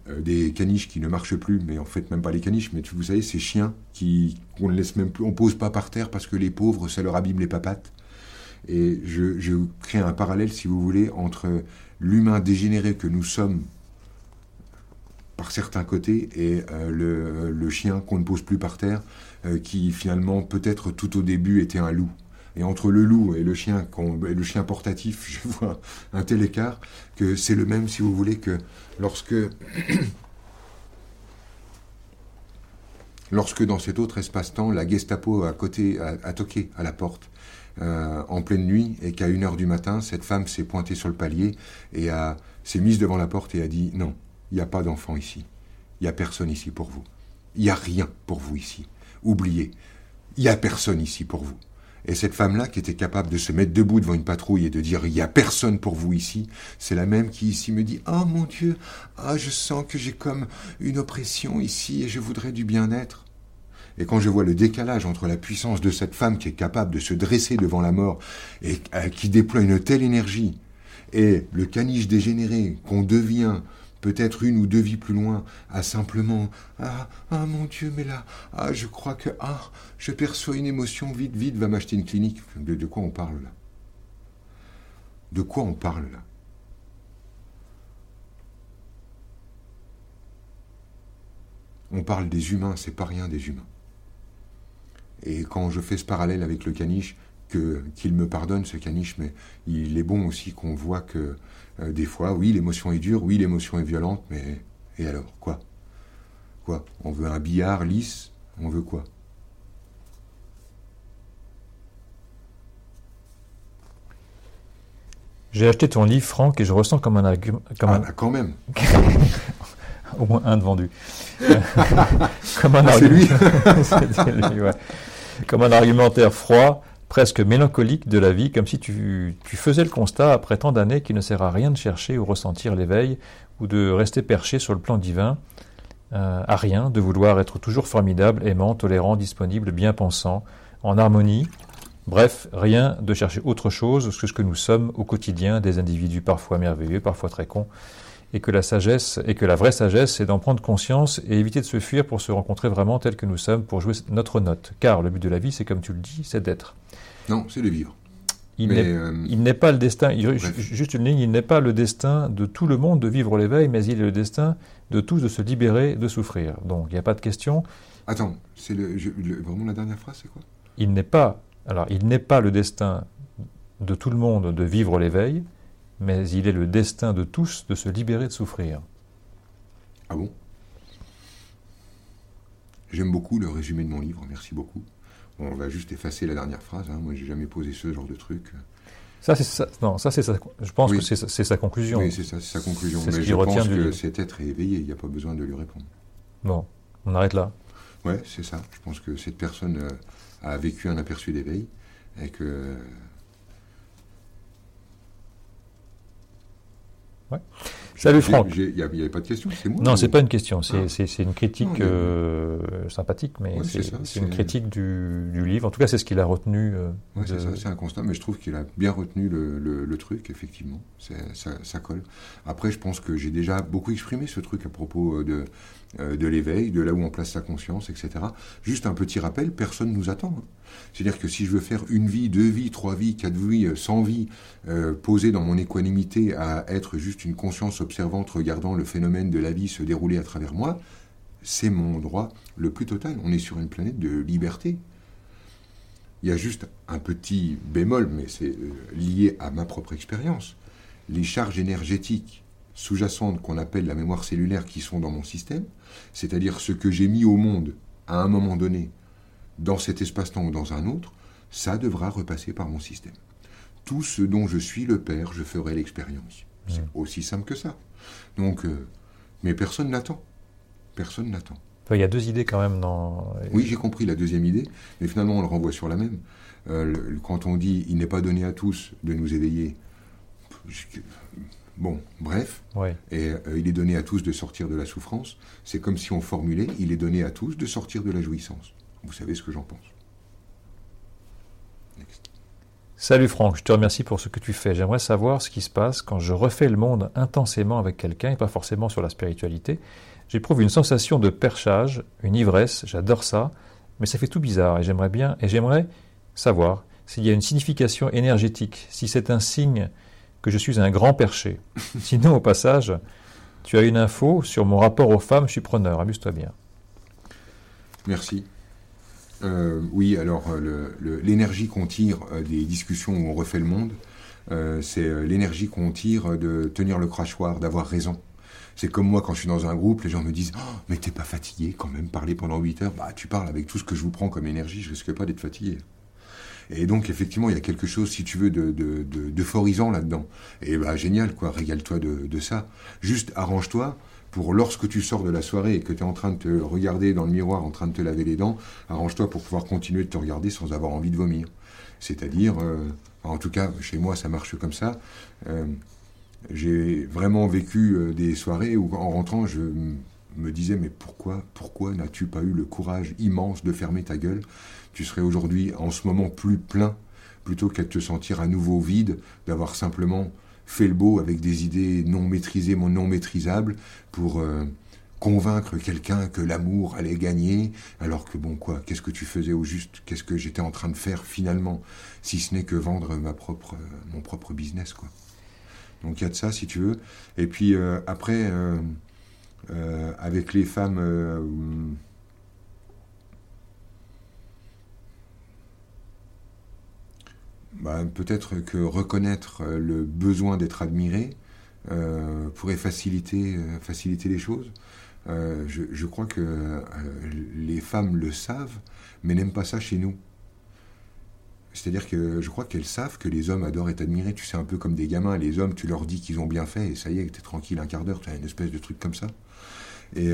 euh, des caniches qui ne marchent plus, mais en fait même pas les caniches, mais vous savez, ces chiens qui qu'on ne laisse même plus, on pose pas par terre parce que les pauvres, ça leur abîme les papates. Et je, je crée un parallèle, si vous voulez, entre l'humain dégénéré que nous sommes par certains côtés et euh, le, chien qu'on ne pose plus par terre, euh, qui finalement peut-être tout au début était un loup. Et entre le loup et le chien, portatif, *laughs* je vois un tel écart que c'est le même, si vous voulez, que lorsque, lorsque dans cet autre espace-temps, la Gestapo à côté a, toqué à la porte euh, en pleine nuit et qu'à une heure du matin, cette femme s'est pointée sur le palier et s'est mise devant la porte et a dit non, il n'y a pas d'enfant ici. Il n'y a personne ici pour vous. Il n'y a rien pour vous ici. Oubliez, il n'y a personne ici pour vous. Et cette femme-là, qui était capable de se mettre debout devant une patrouille et de dire il n'y a personne pour vous ici, c'est la même qui ici me dit oh, mon Dieu, ah je sens que j'ai comme une oppression ici et je voudrais du bien-être. Et quand je vois le décalage entre la puissance de cette femme qui est capable de se dresser devant la mort et euh, qui déploie une telle énergie, et le caniche dégénéré qu'on devient peut-être une ou deux vies plus loin, à simplement Ah, ah mon Dieu, mais là, ah, je crois que ah, je perçois une émotion, vite, vite, va m'acheter une clinique. De, quoi on parle là? De quoi on parle là? On parle des humains, c'est pas rien des humains. Et quand je fais ce parallèle avec le caniche, qu'il me pardonne ce caniche, mais il est bon aussi qu'on voit que euh, des fois, oui, l'émotion est dure, oui, l'émotion est violente, mais et alors Quoi? Quoi? On veut un billard lisse On veut quoi? J'ai acheté ton livre, Franck, et je ressens comme un argument. ah, bah, quand même *laughs* Au moins un de vendu. *laughs* comme un ah, argument... lui. *laughs* Comme un argumentaire froid presque mélancolique de la vie, comme si tu, faisais le constat, après tant d'années, qu'il ne sert à rien de chercher ou ressentir l'éveil, ou de rester perché sur le plan divin, euh, à rien, de vouloir être toujours formidable, aimant, tolérant, disponible, bien pensant, en harmonie, bref, rien de chercher autre chose que ce que nous sommes au quotidien, des individus parfois merveilleux, parfois très cons, et que la sagesse, et que la vraie sagesse, c'est d'en prendre conscience et éviter de se fuir pour se rencontrer vraiment tel que nous sommes, pour jouer notre note. Car le but de la vie, c'est comme tu le dis, c'est d'être. Non, c'est de vivre. Euh, il n'est pas le destin, juste une ligne, il n'est pas le destin de tout le monde de vivre l'éveil, mais il est le destin de tous de se libérer de souffrir. Donc il n'y a pas de question. Attends, c'est le, vraiment la dernière phrase, c'est quoi? Il n'est pas, alors il n'est pas le destin de tout le monde de vivre l'éveil, mais il est le destin de tous de se libérer de souffrir. Ah bon? J'aime beaucoup le résumé de mon livre, merci beaucoup. on va juste effacer la dernière phrase, hein. moi j'ai jamais posé ce genre de truc. Ça, c'est ça. Non, ça, c'est ça. Je pense que c'est sa conclusion. Oui, c'est sa conclusion. Mais je pense que cet être est éveillé, il n'y a pas besoin de lui répondre. Bon, on arrête là. Ouais, c'est ça. Je pense que cette personne euh, a vécu un aperçu d'éveil et que Salut Franck. Il n'y avait pas de question, c'est moi. Non, c'est pas une question, c'est ah. une critique euh, sympathique, mais c'est une critique du, livre. En tout cas, c'est ce qu'il a retenu. Euh, oui, c'est ça, c'est un constat, mais je trouve qu'il a bien retenu le, truc, effectivement. Ça, ça, colle. Après, je pense que j'ai déjà beaucoup exprimé ce truc à propos euh, de de l'éveil, de là où on place sa conscience, etc. Juste un petit rappel, personne ne nous attend. Hein. C'est-à-dire que si je veux faire une vie, deux vies, trois vies, quatre vies, euh, cent vies, euh, posées dans mon équanimité à être juste une conscience observante regardant le phénomène de la vie se dérouler à travers moi, c'est mon droit le plus total. On est sur une planète de liberté. Il y a juste un petit bémol, mais c'est lié à ma propre expérience. Les charges énergétiques sous-jacentes qu'on appelle la mémoire cellulaire qui sont dans mon système, c'est-à-dire ce que j'ai mis au monde à un moment donné, dans cet espace-temps ou dans un autre, ça devra repasser par mon système. Tout ce dont je suis le père, je ferai l'expérience. C'est aussi simple que ça. Donc, euh, mais personne n'attend. Personne n'attend. Il y a deux idées quand même dans. Oui, j'ai compris la deuxième idée, mais finalement on le renvoie sur la même. Euh, quand on dit il n'est pas donné à tous de nous éveiller, Bon, bref, et euh, il est donné à tous de sortir de la souffrance. C'est comme si on formulait, il est donné à tous de sortir de la jouissance. Vous savez ce que j'en pense. Salut Franck, je te remercie pour ce que tu fais. J'aimerais savoir ce qui se passe quand je refais le monde intensément avec quelqu'un et pas forcément sur la spiritualité. J'éprouve une sensation de perchage, une ivresse, j'adore ça, mais ça fait tout bizarre et j'aimerais bien, et j'aimerais savoir s'il y a une signification énergétique, si c'est un signe que je suis un grand perché. *laughs* Sinon, au passage, tu as une info sur mon rapport aux femmes, je suis preneur. Amuse-toi bien. Merci. Euh, oui, alors l'énergie qu'on tire euh, des discussions où on refait le monde, euh, c'est l'énergie qu'on tire de tenir le crachoir, d'avoir raison. C'est comme moi quand je suis dans un groupe, les gens me disent oh, Mais t'es pas fatigué quand même, parler pendant 8 heures Bah, tu parles avec tout ce que je vous prends comme énergie, je risque pas d'être fatigué. Et donc, effectivement, il y a quelque chose, si tu veux, d'euphorisant de, là-dedans. Et bah, génial, quoi, régale-toi de, ça. Juste arrange-toi pour lorsque tu sors de la soirée et que tu es en train de te regarder dans le miroir, en train de te laver les dents, arrange-toi pour pouvoir continuer de te regarder sans avoir envie de vomir. C'est-à-dire, euh, en tout cas, chez moi, ça marche comme ça. Euh, j'ai vraiment vécu euh, des soirées où, en rentrant, je me disais, mais pourquoi, pourquoi n'as-tu pas eu le courage immense de fermer ta gueule tu serais aujourd'hui en ce moment plus plein plutôt qu'à te sentir à nouveau vide, d'avoir simplement fait le beau avec des idées non maîtrisées, non maîtrisables, pour euh, convaincre quelqu'un que l'amour allait gagner, alors que bon quoi, qu'est-ce que tu faisais au juste, qu'est-ce que j'étais en train de faire finalement, si ce n'est que vendre ma propre, mon propre business quoi. Donc il y a de ça si tu veux. Et puis euh, après, euh, avec les femmes Bah, peut-être que reconnaître euh, le besoin d'être admiré euh, pourrait faciliter, euh, faciliter les choses. je, crois que les femmes le savent, mais n'aiment pas ça chez nous. C'est-à-dire que je crois qu'elles savent que les hommes adorent être admirés. Tu sais, un peu comme des gamins, les hommes, tu leur dis qu'ils ont bien fait, et ça y est, t'es tranquille un quart d'heure, tu as une espèce de truc comme ça. Et,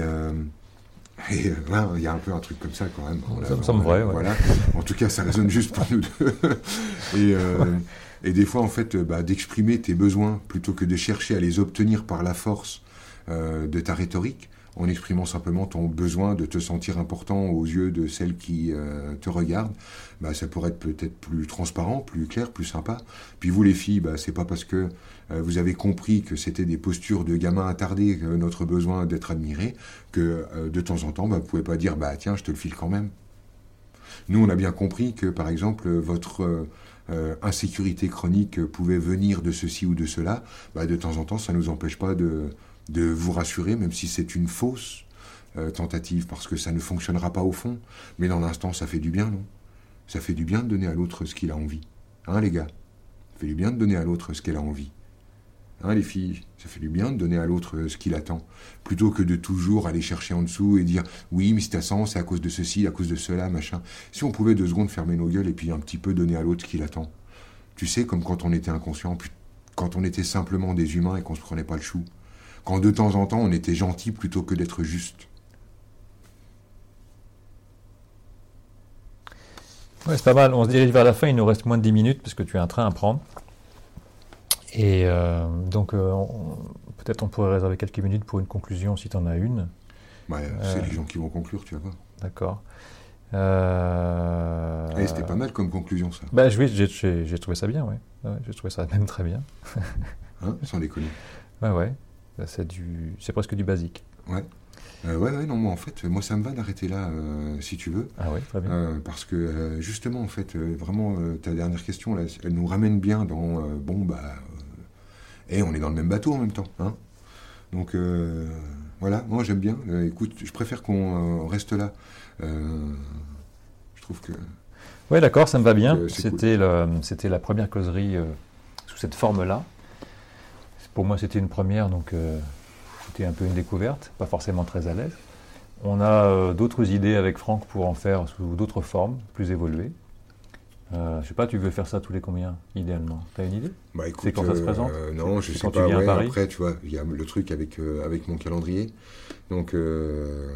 et euh, il y a un peu un truc comme ça quand même. ça me semble vrai. Voilà. En tout cas, ça résonne juste pour nous deux. *laughs* et, euh, et des fois, en fait, bah, d'exprimer tes besoins plutôt que de chercher à les obtenir par la force euh, de ta rhétorique, en exprimant simplement ton besoin de te sentir important aux yeux de celles qui euh, te regardent, bah, ça pourrait être peut-être plus transparent, plus clair, plus sympa. Puis vous les filles, bah, c'est pas parce que euh, vous avez compris que c'était des postures de gamins attardés, notre besoin d'être admiré, que euh, de temps en temps, bah, vous pouvez pas dire bah tiens, je te le file quand même. Nous, on a bien compris que, par exemple, votre insécurité chronique pouvait venir de ceci ou de cela. Bah, de temps en temps, ça ne nous empêche pas de, vous rassurer, même si c'est une fausse euh, tentative, parce que ça ne fonctionnera pas au fond. Mais dans l'instant, ça fait du bien, non? Ça fait du bien de donner à l'autre ce qu'il a envie. Hein, les gars? Ça fait du bien de donner à l'autre ce qu'elle a envie. Hein, les filles Ça fait du bien de donner à l'autre ce qu'il attend. Plutôt que de toujours aller chercher en dessous et dire oui, mais c'est à sens, c'est à cause de ceci, à cause de cela, machin. Si on pouvait deux secondes fermer nos gueules et puis un petit peu donner à l'autre ce qu'il attend. Tu sais, comme quand on était inconscient, quand on était simplement des humains et qu'on se prenait pas le chou quand de temps en temps on était gentil plutôt que d'être juste. Ouais, c'est pas mal. On se dirige vers la fin. Il nous reste moins de 10 minutes parce que tu as un train à prendre. Et euh, donc, euh, peut-être on pourrait réserver quelques minutes pour une conclusion si tu en as une. Ouais, c'est euh, les gens qui vont conclure, tu vas voir. D'accord. Et c'était pas mal comme conclusion, ça. Bah, oui, j'ai trouvé ça bien, ouais. j'ai trouvé ça même très bien. *laughs* hein, sans déconner. Ouais, ouais. C'est du, presque du basique. Ouais. Euh, ouais, ouais, non, moi en fait, moi ça me va d'arrêter là, euh, si tu veux. Ah oui, très bien. Euh, parce que euh, justement, en fait, euh, vraiment, euh, ta dernière question, là, elle nous ramène bien dans, euh, bon, bah, euh, et on est dans le même bateau en même temps. Hein Donc, euh, voilà, moi j'aime bien. Euh, écoute, je préfère qu'on euh, reste là. Je trouve que... Oui, d'accord, ça me va bien. C'était la première causerie sous cette forme-là. Pour moi, c'était une première, donc c'était un peu une découverte, pas forcément très à l'aise. On a d'autres idées avec Franck pour en faire sous d'autres formes, plus évoluées. Euh, je sais pas, tu veux faire ça tous les combien, idéalement? T'as une idée? Bah, écoute, C'est quand ça se présente? euh, Non, je sais quand tu pas. viens à ouais, Paris? après, tu vois, il y a le truc avec, euh, avec mon calendrier. Donc, euh,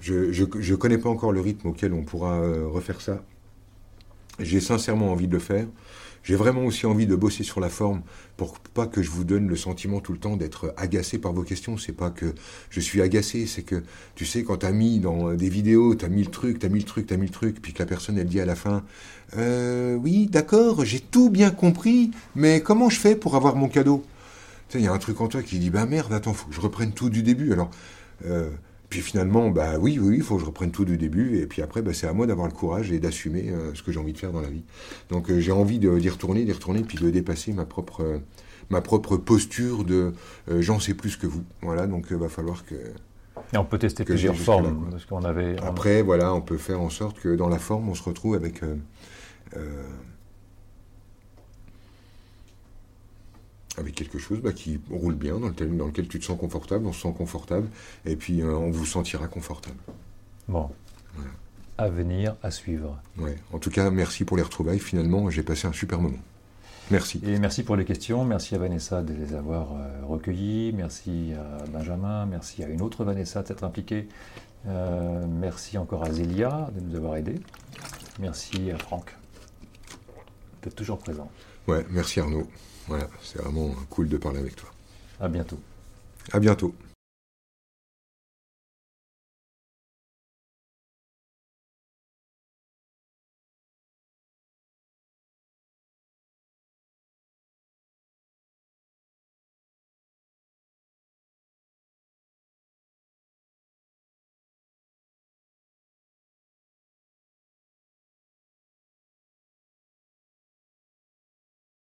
je, je, je connais pas encore le rythme auquel on pourra euh, refaire ça. J'ai sincèrement envie de le faire. J'ai vraiment aussi envie de bosser sur la forme pour pas que je vous donne le sentiment tout le temps d'être agacé par vos questions. C'est pas que je suis agacé, c'est que tu sais quand t'as mis dans des vidéos, t'as mis le truc, t'as mis le truc, t'as mis le truc, puis que la personne elle dit à la fin, euh, oui d'accord, j'ai tout bien compris, mais comment je fais pour avoir mon cadeau? Tu il y a un truc en toi qui dit, bah merde, attends, faut que je reprenne tout du début. Alors, euh, puis finalement, bah oui, oui, il faut que je reprenne tout du début, et puis après, bah, c'est à moi d'avoir le courage et d'assumer euh, ce que j'ai envie de faire dans la vie. Donc euh, j'ai envie d'y retourner, d'y retourner, puis de dépasser ma propre, euh, ma propre posture de j'en sais plus que vous. Voilà, donc il va falloir que. Et on peut tester plusieurs formes, parce qu'on avait... on- Après, voilà, on peut faire en sorte que dans la forme, on se retrouve avec. euh, euh, avec quelque chose bah, qui roule bien, dans lequel, dans lequel tu te sens confortable, on se sent confortable, et puis euh, on vous sentira confortable. Bon. Voilà. À venir, à suivre. Ouais. En tout cas, merci pour les retrouvailles. Finalement, j'ai passé un super moment. Merci. Et merci pour les questions, merci à Vanessa de les avoir euh, recueillies, merci à Benjamin, merci à une autre Vanessa de s'être impliquée, Euh, merci encore à Zélia de nous avoir aidés, merci à Franck d'être toujours présent. Ouais, merci Arnaud. Voilà, c'est vraiment cool de parler avec toi. À bientôt. À bientôt.